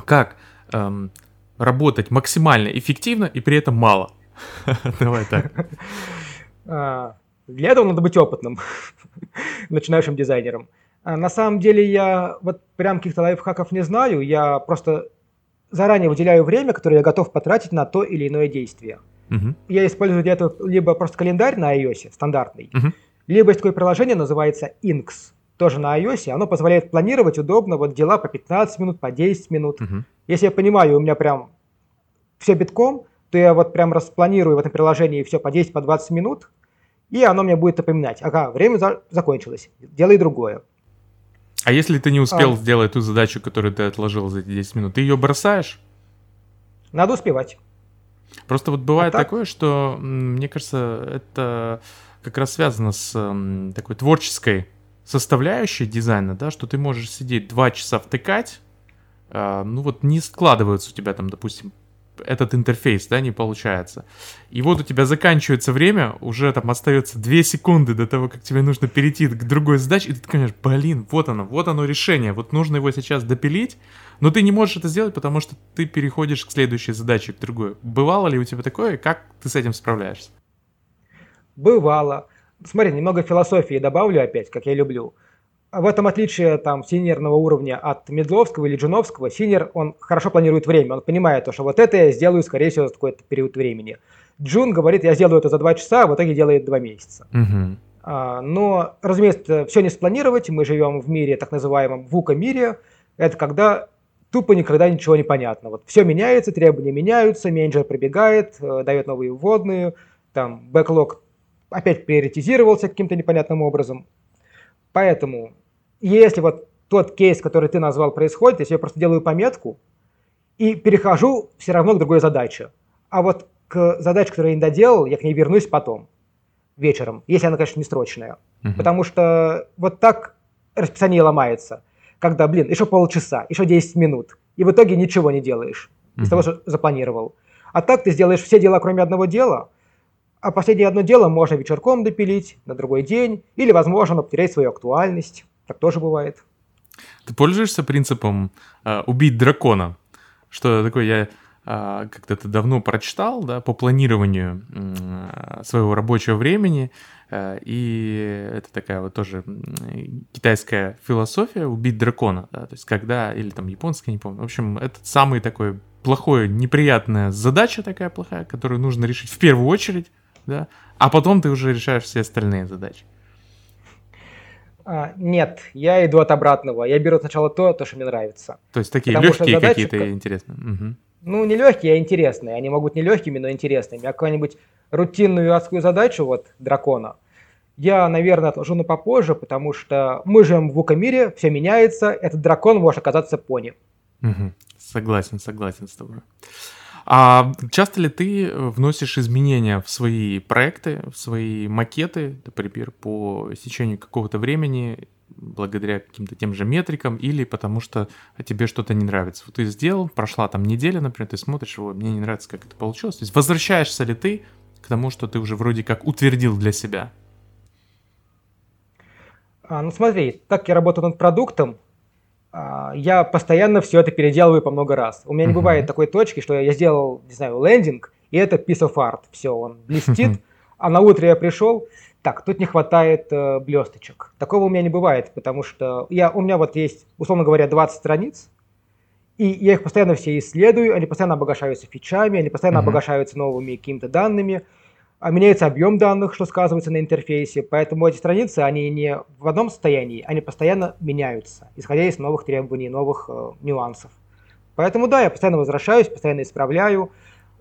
Как эм, работать максимально эффективно и при этом мало. Давай так. А, для этого надо быть опытным, начинающим дизайнером. А, на самом деле я вот прям каких-то лайфхаков не знаю, я просто заранее выделяю время, которое я готов потратить на то или иное действие. Uh-huh. Я использую для этого либо просто календарь на iOS, стандартный, uh-huh. либо есть такое приложение, называется Inks тоже на iOS, оно позволяет планировать удобно вот дела по 15 минут, по 10 минут. Угу. Если я понимаю, у меня прям все битком, то я вот прям распланирую в этом приложении все по 10, по 20 минут, и оно мне будет напоминать, ага, время за- закончилось, делай другое. А если ты не успел а, сделать ту задачу, которую ты отложил за эти 10 минут, ты ее бросаешь? Надо успевать. Просто вот бывает а так? такое, что, мне кажется, это как раз связано с такой творческой составляющая дизайна, да, что ты можешь сидеть два часа втыкать, э, ну вот не складывается у тебя там, допустим, этот интерфейс, да, не получается. И вот у тебя заканчивается время, уже там остается 2 секунды до того, как тебе нужно перейти к другой задаче, и ты понимаешь, блин, вот оно, вот оно решение, вот нужно его сейчас допилить, но ты не можешь это сделать, потому что ты переходишь к следующей задаче, к другой. Бывало ли у тебя такое, как ты с этим справляешься? Бывало. Смотри, немного философии добавлю опять, как я люблю. В этом отличие там senior ного уровня от мидловского или джуновского, senior, он хорошо планирует время, он понимает, что вот это я сделаю, скорее всего, за какой-то период времени. Джун говорит, я сделаю это за два часа, а в итоге делает два месяца. Угу. А, но, разумеется, все не спланировать, мы живем в мире, так называемом ВУКа-мире, это когда тупо никогда ничего не понятно. Вот все меняется, требования меняются, менеджер прибегает, э, дает новые вводные, там бэклог опять приоритизировался каким-то непонятным образом. Поэтому, если вот тот кейс, который ты назвал, происходит, если я просто делаю пометку и перехожу все равно к другой задаче. А вот к задаче, которую я не доделал, я к ней вернусь потом, вечером, если она, конечно, не срочная. Угу. Потому что вот так расписание ломается, когда, блин, еще полчаса, еще 10 минут, и в итоге ничего не делаешь из того, что запланировал. А так ты сделаешь все дела, кроме одного дела – а последнее одно дело можно вечерком допилить, на другой день, или, возможно, потерять свою актуальность. Так тоже бывает. Ты пользуешься принципом э, убить дракона? Что такое я э, как-то давно прочитал, да, по планированию э, своего рабочего времени, э, и это такая вот тоже китайская философия убить дракона, да, то есть когда, или там японская, не помню, в общем, это самый такой плохой, неприятная задача такая плохая, которую нужно решить в первую очередь, да, а потом ты уже решаешь все остальные задачи. А, нет, я иду от обратного. Я беру сначала то, то, что мне нравится. То есть такие Потому легкие какие-то интересные. Угу. Ну, не легкие, а интересные. Они могут не легкими, но интересными. А какую-нибудь рутинную адскую задачу, вот, дракона, я, наверное, отложу на попозже, потому что мы живем в вука-мире, все меняется, этот дракон может оказаться пони. Угу. Согласен, согласен с тобой. А часто ли ты вносишь изменения в свои проекты, в свои макеты, например, по истечению какого-то времени, благодаря каким-то тем же метрикам, или потому что тебе что-то не нравится? Вот ты сделал, прошла там неделя, например, ты смотришь, мне не нравится, как это получилось. То есть возвращаешься ли ты к тому, что ты уже вроде как утвердил для себя? А, ну смотри, так я работаю над продуктом, я постоянно все это переделываю по много раз. У меня не бывает такой точки, что я сделал, не знаю, лендинг, и это piece of art. Все, он блестит, а на утро я пришел, так, тут не хватает э, блесточек. Такого у меня не бывает, потому что я, у меня вот есть, условно говоря, 20 страниц, и я их постоянно все исследую, они постоянно обогащаются фичами, они постоянно mm-hmm. обогащаются новыми какими-то данными, а меняется объем данных, что сказывается на интерфейсе, поэтому эти страницы, они не в одном состоянии, они постоянно меняются, исходя из новых требований, новых э, нюансов. Поэтому да, я постоянно возвращаюсь, постоянно исправляю,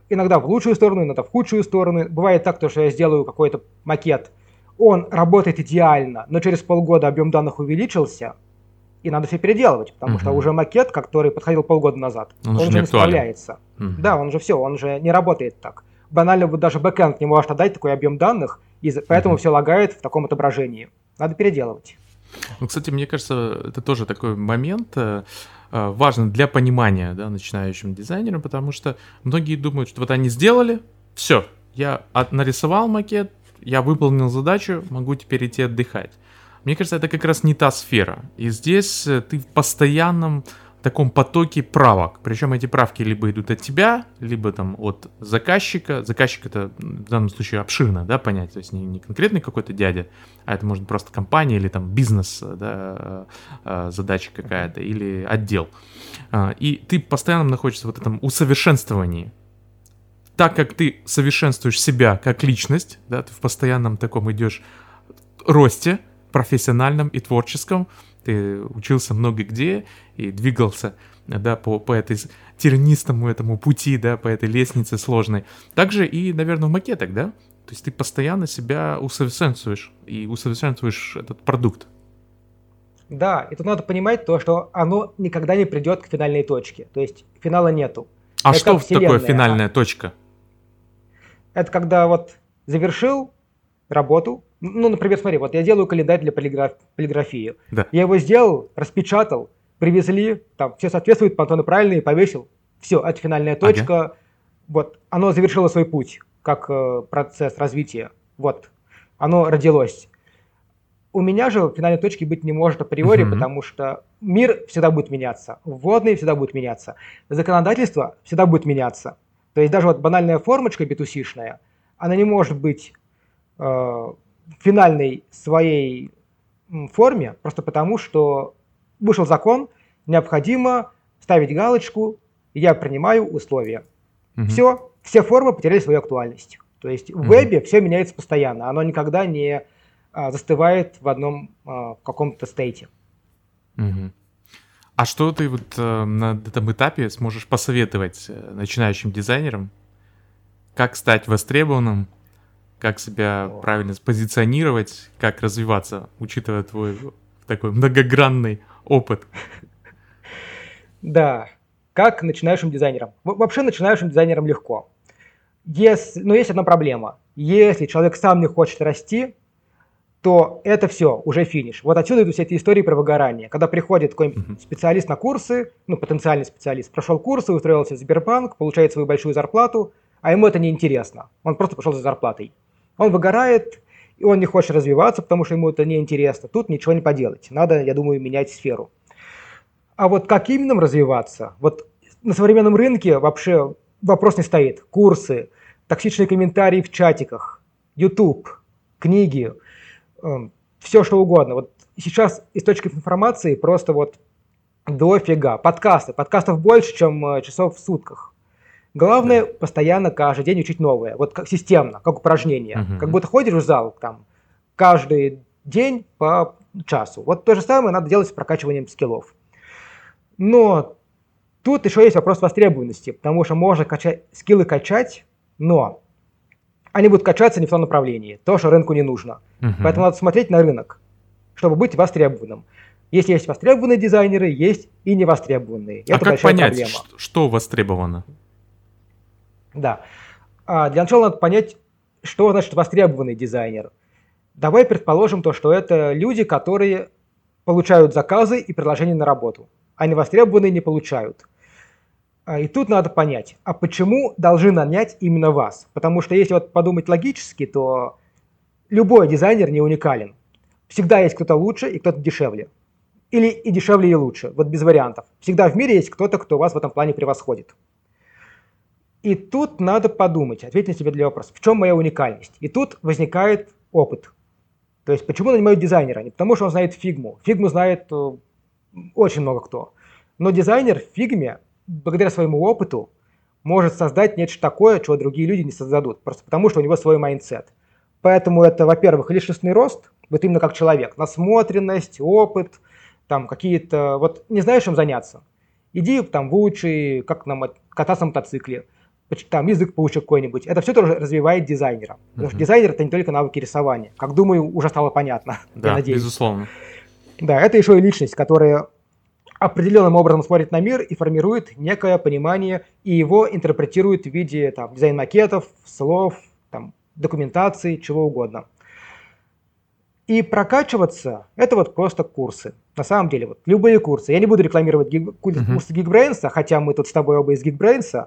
иногда в лучшую сторону, иногда в худшую сторону. Бывает так, то, что я сделаю какой-то макет, он работает идеально, но через полгода объем данных увеличился, и надо все переделывать, потому угу. что уже макет, который подходил полгода назад, он, он уже не справляется. Угу. Да, он же все, он же не работает так. Банально вот даже бэкэнд не может отдать такой объем данных, и поэтому угу. все лагает в таком отображении. Надо переделывать. Ну, кстати, мне кажется, это тоже такой момент э, э, важный для понимания да, начинающим дизайнерам, потому что многие думают, что вот они сделали, все, я от, нарисовал макет, я выполнил задачу, могу теперь идти отдыхать. Мне кажется, это как раз не та сфера. И здесь э, ты в постоянном таком потоке правок. Причем эти правки либо идут от тебя, либо там от заказчика. Заказчик это в данном случае обширно, да, понять. То есть не, не конкретный какой-то дядя, а это может просто компания или там бизнес, да, э, задача какая-то, или отдел. А, и ты постоянно находишься в вот этом усовершенствовании. Так как ты совершенствуешь себя как личность, да, ты в постоянном таком идешь росте, профессиональном и творческом. Ты учился много где и двигался да, по, по этой тернистому этому пути, да, по этой лестнице сложной. Также и, наверное, в макетах, да? То есть ты постоянно себя усовершенствуешь и усовершенствуешь этот продукт. Да, и тут надо понимать то, что оно никогда не придет к финальной точке. То есть финала нету. А Это что такое финальная точка? Это когда вот завершил работу, ну, например, смотри, вот я делаю календарь для полиграф, полиграфии. Да. Я его сделал, распечатал, привезли, там все соответствует, пантоны правильные, повесил. Все, это финальная точка. Ага. Вот, оно завершило свой путь, как э, процесс развития. Вот, оно родилось. У меня же финальной точки быть не может априори, угу. потому что мир всегда будет меняться, вводные всегда будут меняться, законодательство всегда будет меняться. То есть даже вот банальная формочка битусишная, она не может быть э, финальной своей форме, просто потому что вышел закон, необходимо ставить галочку, я принимаю условия. Угу. Все, все формы потеряли свою актуальность. То есть в вебе все меняется постоянно, оно никогда не а, застывает в одном а, каком-то стейте. Угу. А что ты вот э, на этом этапе сможешь посоветовать э, начинающим дизайнерам? Как стать востребованным как себя правильно спозиционировать, как развиваться, учитывая твой такой многогранный опыт. Да, как начинающим дизайнером. Вообще начинающим дизайнером легко. Если, но есть одна проблема. Если человек сам не хочет расти, то это все, уже финиш. Вот отсюда идут все эти истории про выгорание. Когда приходит какой-нибудь uh-huh. специалист на курсы, ну, потенциальный специалист, прошел курсы, устроился в Сбербанк, получает свою большую зарплату, а ему это не интересно. Он просто пошел за зарплатой. Он выгорает, и он не хочет развиваться, потому что ему это неинтересно. Тут ничего не поделать. Надо, я думаю, менять сферу. А вот как именно развиваться? Вот на современном рынке вообще вопрос не стоит. Курсы, токсичные комментарии в чатиках, YouTube, книги, э, эм, все что угодно. Вот сейчас источников информации просто вот дофига. Подкасты. Подкастов больше, чем э, часов в сутках. Главное да. постоянно каждый день учить новое, вот как системно, как упражнение. Угу. Как будто ходишь в зал там каждый день по часу. Вот то же самое надо делать с прокачиванием скиллов. Но тут еще есть вопрос востребованности, потому что можно качать, скиллы качать, но они будут качаться не в том направлении, то, что рынку не нужно. Угу. Поэтому надо смотреть на рынок, чтобы быть востребованным. Если есть востребованные дизайнеры, есть и невостребованные. А Это как понять, проблема. что востребовано? Да. А для начала надо понять, что значит востребованный дизайнер. Давай предположим то, что это люди, которые получают заказы и предложения на работу, а невостребованные не получают. А, и тут надо понять, а почему должны нанять именно вас? Потому что если вот подумать логически, то любой дизайнер не уникален. Всегда есть кто-то лучше и кто-то дешевле. Или и дешевле, и лучше. Вот без вариантов. Всегда в мире есть кто-то, кто вас в этом плане превосходит. И тут надо подумать, ответить на себе для вопроса, в чем моя уникальность. И тут возникает опыт. То есть почему нанимают дизайнера? Не потому что он знает фигму. Фигму знает э, очень много кто. Но дизайнер в фигме, благодаря своему опыту, может создать нечто такое, чего другие люди не создадут. Просто потому, что у него свой mindset. Поэтому это, во-первых, личностный рост, вот именно как человек. Насмотренность, опыт, там какие-то... Вот не знаешь, чем заняться? Иди там выучи, как нам кататься на мотоцикле там язык поучи какой-нибудь. Это все тоже развивает дизайнера. Потому что дизайнер это не только навыки рисования. Как думаю, уже стало понятно. Да, я надеюсь. безусловно. Да, это еще и личность, которая определенным образом смотрит на мир и формирует некое понимание, и его интерпретирует в виде там, дизайн-макетов, слов, там, документации, чего угодно. И прокачиваться – это вот просто курсы. На самом деле, вот любые курсы. Я не буду рекламировать гиг, курсы uh-huh. Geekbrains, хотя мы тут с тобой оба из Geekbrains,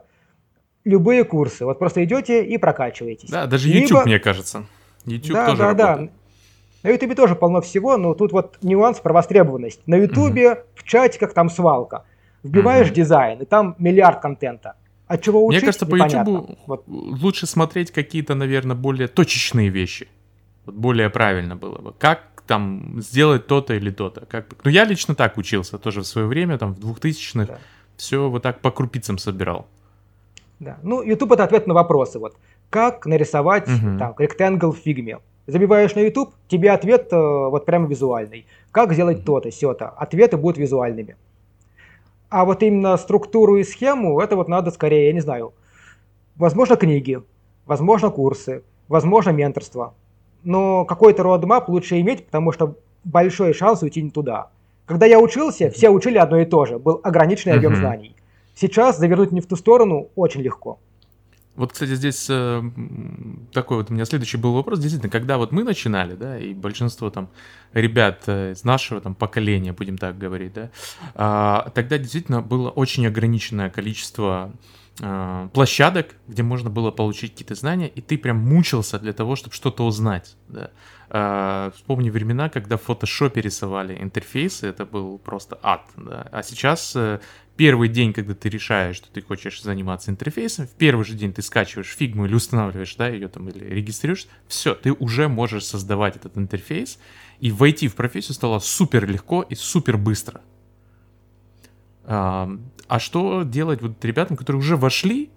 любые курсы. Вот просто идете и прокачиваетесь. Да, даже YouTube, Либо... мне кажется. YouTube да, тоже да, работает. да. На YouTube тоже полно всего, но тут вот нюанс про востребованность. На YouTube uh-huh. в чатиках там свалка. Вбиваешь uh-huh. дизайн, и там миллиард контента. От чего учить, Мне кажется, по YouTube вот. лучше смотреть какие-то, наверное, более точечные вещи. Вот более правильно было бы. Как там сделать то-то или то-то. Как... Ну, я лично так учился тоже в свое время, там, в 2000-х. Да. Все вот так по крупицам собирал. Да. Ну, YouTube это ответ на вопросы. Вот. Как нарисовать угу. там rectangle в фигме? Забиваешь на YouTube, тебе ответ э, вот прямо визуальный. Как сделать то-то, все-то. Ответы будут визуальными. А вот именно структуру и схему, это вот надо скорее, я не знаю, возможно, книги, возможно, курсы, возможно, менторство. Но какой-то roadmap лучше иметь, потому что большой шанс уйти не туда. Когда я учился, все учили одно и то же. Был ограниченный объем знаний. Сейчас завернуть не в ту сторону очень легко. Вот, кстати, здесь э, такой вот у меня следующий был вопрос. Действительно, когда вот мы начинали, да, и большинство там ребят э, из нашего там поколения, будем так говорить, да, э, тогда действительно было очень ограниченное количество площадок, где можно было получить какие-то знания, и ты прям мучился для того, чтобы что-то узнать, да. Э, вспомни времена, когда в фотошопе рисовали интерфейсы, это был просто ад, да. А сейчас э, первый день, когда ты решаешь, что ты хочешь заниматься интерфейсом, в первый же день ты скачиваешь фигму или устанавливаешь, да, ее там, или регистрируешь, все, ты уже можешь создавать этот интерфейс, и войти в профессию стало супер легко и супер быстро. А, что делать вот ребятам, которые уже вошли,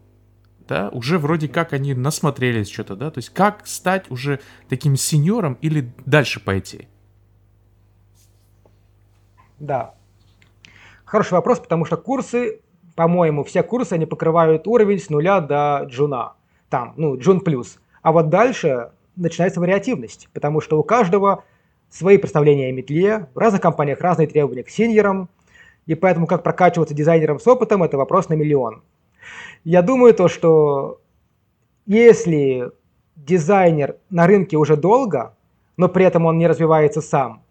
да, уже вроде как они насмотрелись что-то, да, то есть как стать уже таким сеньором или дальше пойти? Да, Хороший вопрос, потому что курсы, по-моему, все курсы, они покрывают уровень с нуля до джуна. Там, ну, джун плюс. А вот дальше начинается вариативность, потому что у каждого свои представления о метле, в разных компаниях разные требования к синьорам, и поэтому как прокачиваться дизайнером с опытом – это вопрос на миллион. Я думаю то, что если дизайнер на рынке уже долго, но при этом он не развивается сам,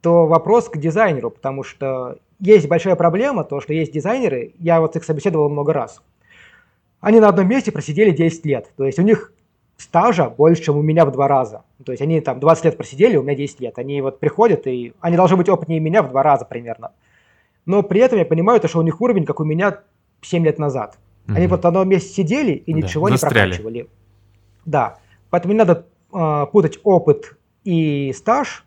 то вопрос к дизайнеру, потому что есть большая проблема, то, что есть дизайнеры, я вот их собеседовал много раз. Они на одном месте просидели 10 лет. То есть у них стажа больше, чем у меня в два раза. То есть они там 20 лет просидели, у меня 10 лет. Они вот приходят, и они должны быть опытнее меня в два раза примерно. Но при этом я понимаю, то, что у них уровень, как у меня 7 лет назад. Mm-hmm. Они вот на одном месте сидели и ничего да, не прокачивали. Да. Поэтому не надо э, путать опыт и стаж.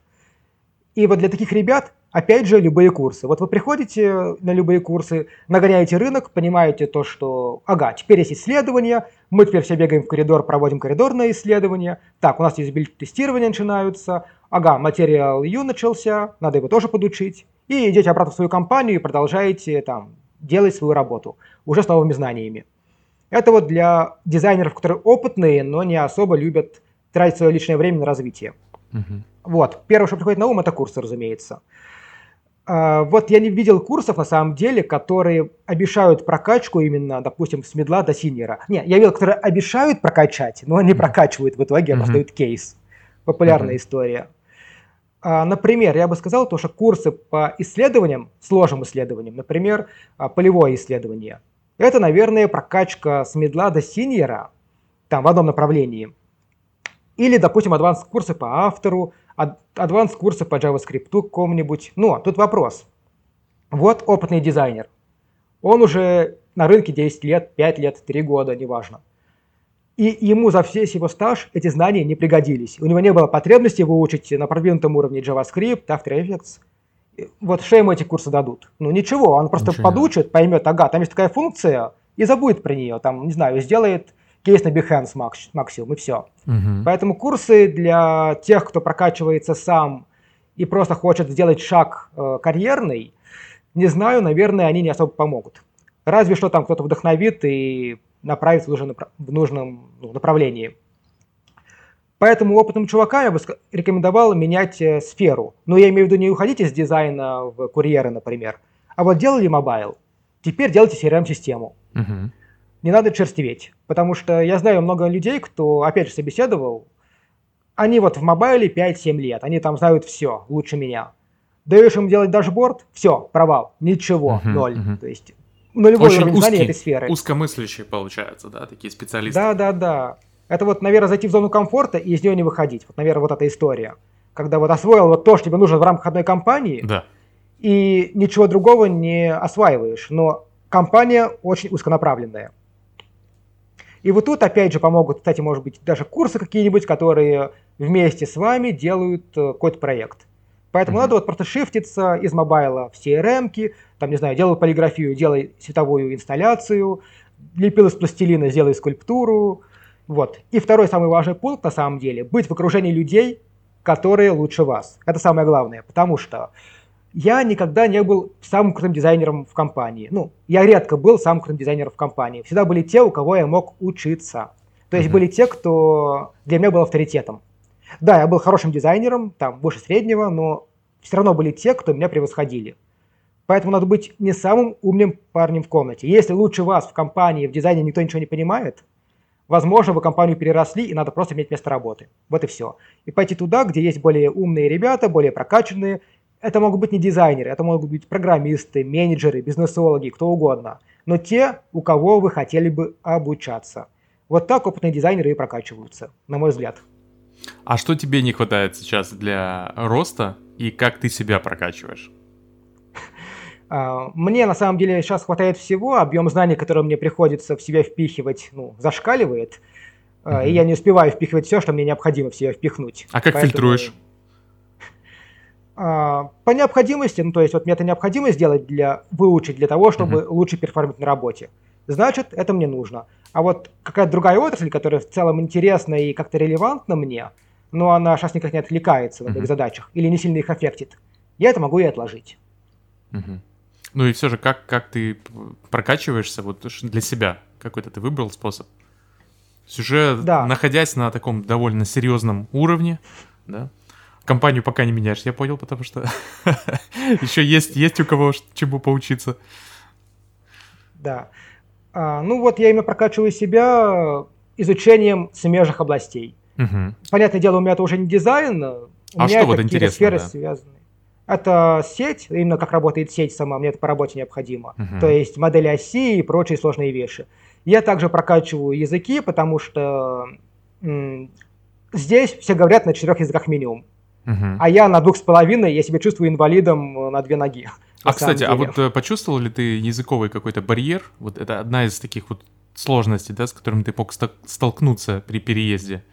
И вот для таких ребят Опять же, любые курсы. Вот вы приходите на любые курсы, нагоняете рынок, понимаете то, что, ага, теперь есть исследования, мы теперь все бегаем в коридор, проводим коридорные исследования, так, у нас юзабилити-тестирования начинаются, ага, материал U начался, надо его тоже подучить, и идете обратно в свою компанию и продолжаете там делать свою работу, уже с новыми знаниями. Это вот для дизайнеров, которые опытные, но не особо любят тратить свое личное время на развитие. Угу. Вот, первое, что приходит на ум, это курсы, разумеется. А, вот я не видел курсов, на самом деле, которые обещают прокачку именно, допустим, с медла до синера. Не, я видел, которые обещают прокачать, но они прокачивают в итоге, mm-hmm. раздают кейс. Популярная mm-hmm. история. А, например, я бы сказал, то, что курсы по исследованиям, сложным исследованиям, например, а, полевое исследование, это, наверное, прокачка с медла до синера, там, в одном направлении. Или, допустим, адванс курсы по автору, адванс курсы по JavaScript какому-нибудь. Но тут вопрос. Вот опытный дизайнер. Он уже на рынке 10 лет, 5 лет, 3 года, неважно. И ему за весь его стаж эти знания не пригодились. У него не было потребности выучить на продвинутом уровне JavaScript, After Effects. Вот что ему эти курсы дадут? Ну ничего, он просто ничего. подучит, поймет, ага, там есть такая функция, и забудет про нее. Там, не знаю, сделает кейс на Behance максимум, и все. Угу. Поэтому курсы для тех, кто прокачивается сам и просто хочет сделать шаг э, карьерный, не знаю, наверное, они не особо помогут. Разве что там кто-то вдохновит и направит в нужном, в нужном ну, направлении. Поэтому опытным чувака я бы рекомендовал менять э, сферу. Но я имею в виду не уходить из дизайна в курьеры, например, а вот делали mobile. Теперь делайте CRM-систему. Угу. Не надо черстветь. Потому что я знаю много людей, кто, опять же, собеседовал. Они вот в mobile 5-7 лет. Они там знают все лучше меня. Даешь им делать дашборд, все, провал, ничего, uh-huh, ноль. Uh-huh. То есть нулевой Очень уровень знания этой сферы. Узкомыслящие получаются, да, такие специалисты. Да, да, да. Это вот, наверное, зайти в зону комфорта и из нее не выходить. Вот, наверное, вот эта история. Когда вот освоил вот то, что тебе нужно в рамках одной компании, да. и ничего другого не осваиваешь. Но компания очень узконаправленная. И вот тут опять же помогут, кстати, может быть, даже курсы какие-нибудь, которые вместе с вами делают э, какой-то проект. Поэтому mm-hmm. надо вот просто шифтиться из мобайла в CRM, там, не знаю, делай полиграфию, делай световую инсталляцию, лепил из пластилина, сделай скульптуру. Вот. И второй самый важный пункт, на самом деле, быть в окружении людей, которые лучше вас. Это самое главное, потому что я никогда не был самым крутым дизайнером в компании. Ну, я редко был самым крутым дизайнером в компании. Всегда были те, у кого я мог учиться. То есть mm-hmm. были те, кто для меня был авторитетом. Да, я был хорошим дизайнером, там, выше среднего, но все равно были те, кто меня превосходили. Поэтому надо быть не самым умным парнем в комнате. Если лучше вас в компании, в дизайне никто ничего не понимает, возможно, вы компанию переросли, и надо просто иметь место работы. Вот и все. И пойти туда, где есть более умные ребята, более прокачанные, это могут быть не дизайнеры, это могут быть программисты, менеджеры, бизнесологи, кто угодно. Но те, у кого вы хотели бы обучаться. Вот так опытные дизайнеры и прокачиваются, на мой взгляд. А что тебе не хватает сейчас для роста и как ты себя прокачиваешь? А, мне на самом деле сейчас хватает всего, объем знаний, который мне приходится в себя впихивать, ну, зашкаливает, угу. и я не успеваю впихивать все, что мне необходимо в себя впихнуть. А как Поэтому... фильтруешь? А, по необходимости, ну то есть вот мне это необходимо сделать для выучить для того, чтобы uh-huh. лучше перформить на работе. Значит, это мне нужно. А вот какая-то другая отрасль, которая в целом интересна и как-то релевантна мне, но она сейчас никак не отвлекается в uh-huh. этих задачах или не сильно их аффектит, я это могу и отложить. Uh-huh. Ну и все же, как, как ты прокачиваешься вот для себя? Какой-то ты выбрал способ? Уже да. находясь на таком довольно серьезном уровне, да, компанию пока не меняешь, я понял, потому что еще есть, есть у кого чему поучиться. Да. А, ну вот я именно прокачиваю себя изучением смежных областей. Угу. Понятное дело, у меня это уже не дизайн, у а меня что вот интересно, сферы да? связаны. Это сеть, именно как работает сеть сама, мне это по работе необходимо. Угу. То есть модели оси и прочие сложные вещи. Я также прокачиваю языки, потому что здесь все говорят на четырех языках минимум. Угу. А я на двух с половиной, я себя чувствую инвалидом э, на две ноги. А, кстати, а вот э, почувствовал ли ты языковый какой-то барьер? Вот это одна из таких вот сложностей, да, с которыми ты мог столкнуться при переезде?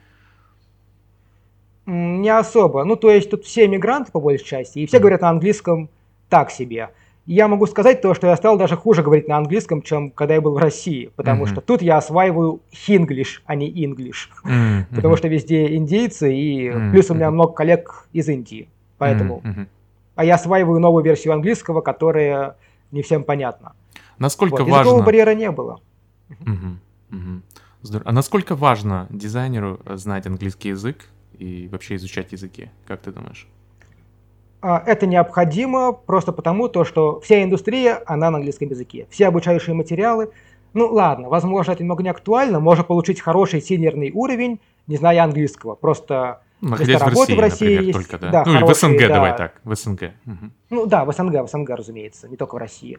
Не особо. Ну, то есть тут все мигранты, по большей части, и все говорят на английском так себе я могу сказать то, что я стал даже хуже говорить на английском, чем когда я был в России, потому mm-hmm. что тут я осваиваю хинглиш, а не инглиш, mm-hmm. потому что везде индейцы, и mm-hmm. плюс у меня много коллег из Индии, поэтому... Mm-hmm. А я осваиваю новую версию английского, которая не всем понятна. Насколько вот. важно... Языкового барьера не было. Mm-hmm. Mm-hmm. Здорово. А насколько важно дизайнеру знать английский язык и вообще изучать языки, как ты думаешь? А, это необходимо просто потому, то, что вся индустрия, она на английском языке. Все обучающие материалы, ну ладно, возможно, это немного не актуально, можно получить хороший синерный уровень, не зная английского. Просто Находясь в России, в России например, есть, только, да? да ну хорошие, в СНГ, да. давай так, в СНГ. Угу. Ну да, в СНГ, в СНГ, разумеется, не только в России.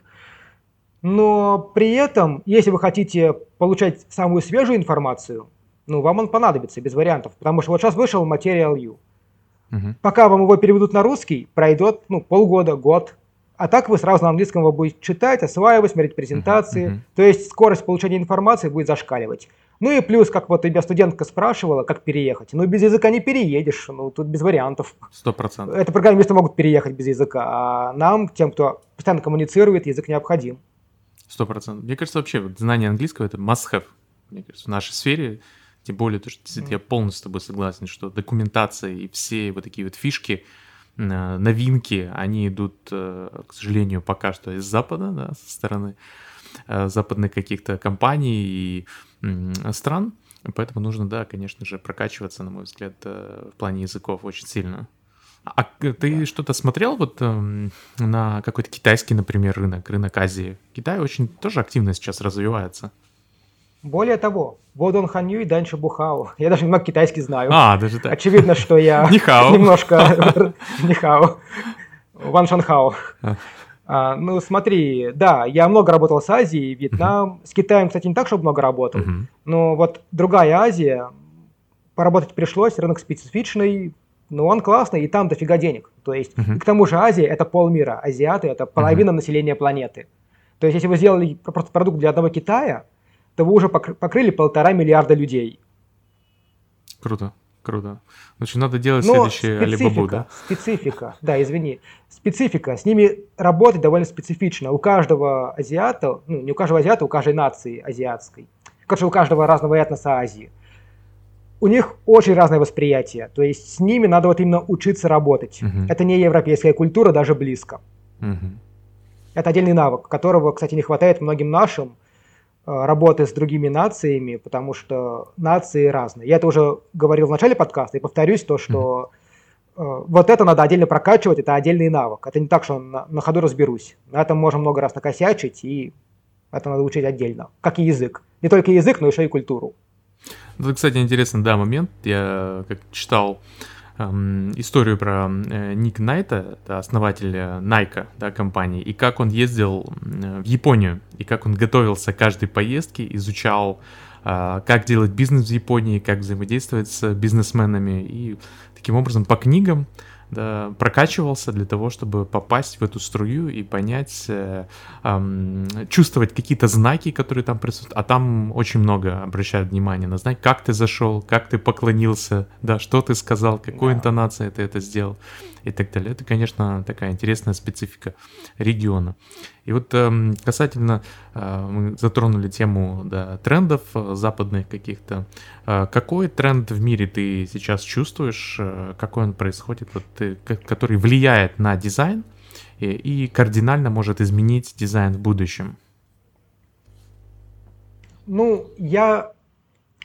Но при этом, если вы хотите получать самую свежую информацию, ну, вам он понадобится, без вариантов. Потому что вот сейчас вышел Material U. Угу. Пока вам его переведут на русский, пройдет ну, полгода, год. А так вы сразу на английском его будете читать, осваивать, смотреть презентации. Uh-huh, uh-huh. То есть скорость получения информации будет зашкаливать. Ну и плюс, как вот тебя студентка спрашивала, как переехать. Ну, без языка не переедешь, ну, тут без вариантов. Сто процентов. Это программисты могут переехать без языка, а нам, тем, кто постоянно коммуницирует, язык необходим. Сто процентов. Мне кажется, вообще вот, знание английского — это must-have, мне кажется, в нашей сфере. Тем более, то, что я полностью с тобой согласен, что документация и все вот такие вот фишки, новинки, они идут, э, к сожалению, пока что из Запада, да, со стороны западных каких-то компаний и стран. Поэтому нужно, да, конечно же, прокачиваться, на мой взгляд, в плане языков очень сильно. А ты да. что-то смотрел вот э, на какой-то китайский, например, рынок, рынок Азии? Китай очень тоже активно сейчас развивается. Более того, Водон Ханью и Даньше Бухао. Я даже немного китайский знаю. А, даже так. Очевидно, что я немножко... Нихао. Ван Шанхао. А. Ну, смотри, да, я много работал с Азией, Вьетнам. С Китаем, кстати, не так, чтобы много работал. Но вот другая Азия, поработать пришлось, рынок специфичный, но он классный, и там дофига денег. То есть, uh-huh. к тому же Азия – это полмира, азиаты – это половина uh-huh. населения планеты. То есть, если вы сделали просто продукт для одного Китая, то вы уже покрыли полтора миллиарда людей. Круто, круто. Значит, надо делать Но следующее Alibaba, да? Специфика, да, извини. Специфика, с ними работать довольно специфично. У каждого азиата, ну, не у каждого азиата, у каждой нации азиатской, короче, у каждого разного этноса Азии – у них очень разное восприятие. То есть с ними надо вот именно учиться работать. Uh-huh. Это не европейская культура даже близко. Uh-huh. Это отдельный навык, которого, кстати, не хватает многим нашим работы с другими нациями, потому что нации разные. Я это уже говорил в начале подкаста и повторюсь то, что uh-huh. вот это надо отдельно прокачивать, это отдельный навык. Это не так, что на, на ходу разберусь. На этом можно много раз накосячить, и это надо учить отдельно, как и язык. Не только язык, но еще и культуру. Это, кстати, интересный, да, момент. Я как читал историю про э, Ник Найта, это основатель Nike, да, компании, и как он ездил в Японию, и как он готовился к каждой поездке, изучал, э, как делать бизнес в Японии, как взаимодействовать с бизнесменами, и таким образом по книгам да, прокачивался для того, чтобы попасть в эту струю и понять, э, э, чувствовать какие-то знаки, которые там присутствуют. А там очень много обращают внимание на знаки, как ты зашел, как ты поклонился, да, что ты сказал, какой да. интонацией ты это сделал и так далее. Это, конечно, такая интересная специфика региона. И вот э, касательно, э, мы затронули тему да, трендов э, западных каких-то. Э, какой тренд в мире ты сейчас чувствуешь, какой он происходит, вот, который влияет на дизайн и, и кардинально может изменить дизайн в будущем? Ну, я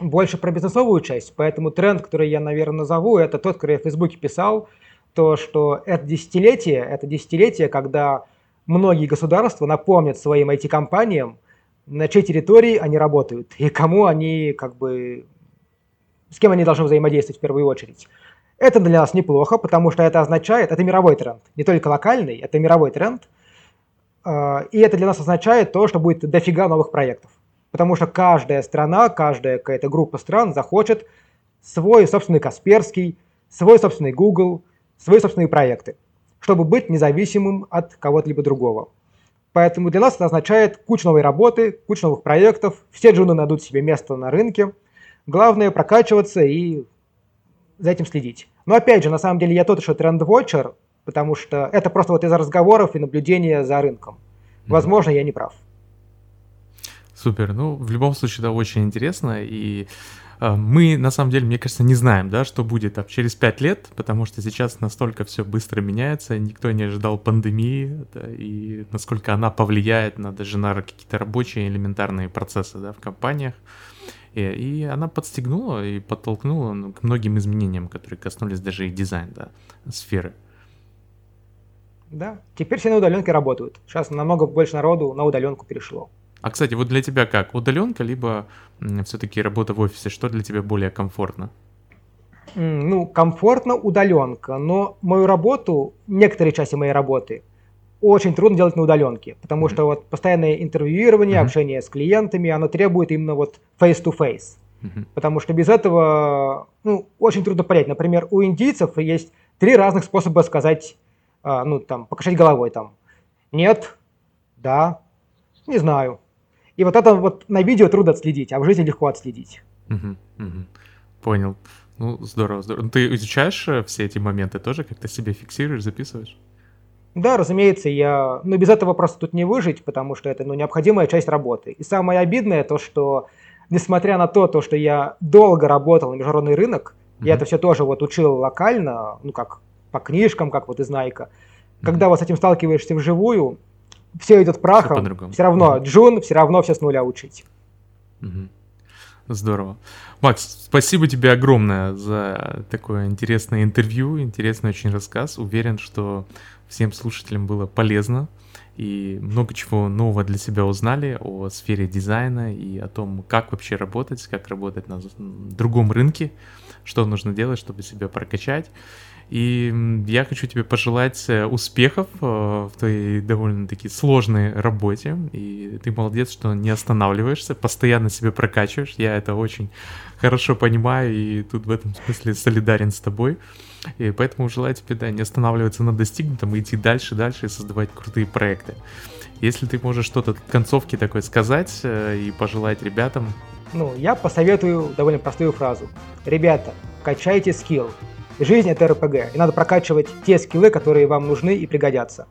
больше про бизнесовую часть, поэтому тренд, который я, наверное, назову, это тот, который я в Фейсбуке писал, то, что это десятилетие, это десятилетие, когда многие государства напомнят своим IT-компаниям, на чьей территории они работают и кому они как бы с кем они должны взаимодействовать в первую очередь. Это для нас неплохо, потому что это означает, это мировой тренд, не только локальный, это мировой тренд. А, и это для нас означает то, что будет дофига новых проектов. Потому что каждая страна, каждая какая-то группа стран захочет свой собственный Касперский, свой собственный Google, свои собственные проекты чтобы быть независимым от кого-либо другого. Поэтому для нас это означает кучу новой работы, кучу новых проектов, все джуны найдут себе место на рынке. Главное прокачиваться и за этим следить. Но опять же, на самом деле я тот еще тренд-вотчер, потому что это просто вот из разговоров и наблюдения за рынком. Возможно, я не прав. Супер. Ну, в любом случае, да, очень интересно. И мы, на самом деле, мне кажется, не знаем, да, что будет там, через пять лет, потому что сейчас настолько все быстро меняется, никто не ожидал пандемии, да, и насколько она повлияет на даже на какие-то рабочие элементарные процессы да, в компаниях. И, и она подстегнула и подтолкнула ну, к многим изменениям, которые коснулись даже и дизайна да, сферы. Да, теперь все на удаленке работают. Сейчас намного больше народу на удаленку перешло. А, кстати, вот для тебя как? Удаленка, либо все-таки работа в офисе? Что для тебя более комфортно? Ну, комфортно удаленка, но мою работу, некоторые части моей работы, очень трудно делать на удаленке, потому mm-hmm. что вот постоянное интервьюирование, mm-hmm. общение с клиентами, оно требует именно вот face-to-face. Mm-hmm. Потому что без этого, ну, очень трудно понять. Например, у индийцев есть три разных способа сказать, а, ну, там, покачать головой, там, Нет, да, не знаю. И вот это вот на видео трудно отследить, а в жизни легко отследить. Угу, угу. Понял. Ну, здорово, здорово. Ну, ты изучаешь э, все эти моменты тоже, как-то себе фиксируешь, записываешь? Да, разумеется, я... Ну, без этого просто тут не выжить, потому что это, ну, необходимая часть работы. И самое обидное то, что, несмотря на то, то что я долго работал на международный рынок, mm-hmm. я это все тоже вот учил локально, ну, как по книжкам, как вот из Найка. Mm-hmm. Когда вот с этим сталкиваешься вживую, все идет прахом, все, все равно mm-hmm. джун, все равно все с нуля учить. Mm-hmm. Здорово. Макс, спасибо тебе огромное за такое интересное интервью, интересный очень рассказ. Уверен, что всем слушателям было полезно и много чего нового для себя узнали о сфере дизайна и о том, как вообще работать, как работать на другом рынке, что нужно делать, чтобы себя прокачать. И я хочу тебе пожелать э, успехов э, в твоей довольно-таки сложной работе. И ты молодец, что не останавливаешься, постоянно себя прокачиваешь. Я это очень хорошо понимаю и тут в этом смысле солидарен с тобой. И поэтому желаю тебе, да, не останавливаться на достигнутом, и идти дальше, дальше и создавать крутые проекты. Если ты можешь что-то к концовке такое сказать э, и пожелать ребятам. Ну, я посоветую довольно простую фразу. Ребята, качайте скилл. Жизнь — это РПГ, и надо прокачивать те скиллы, которые вам нужны и пригодятся.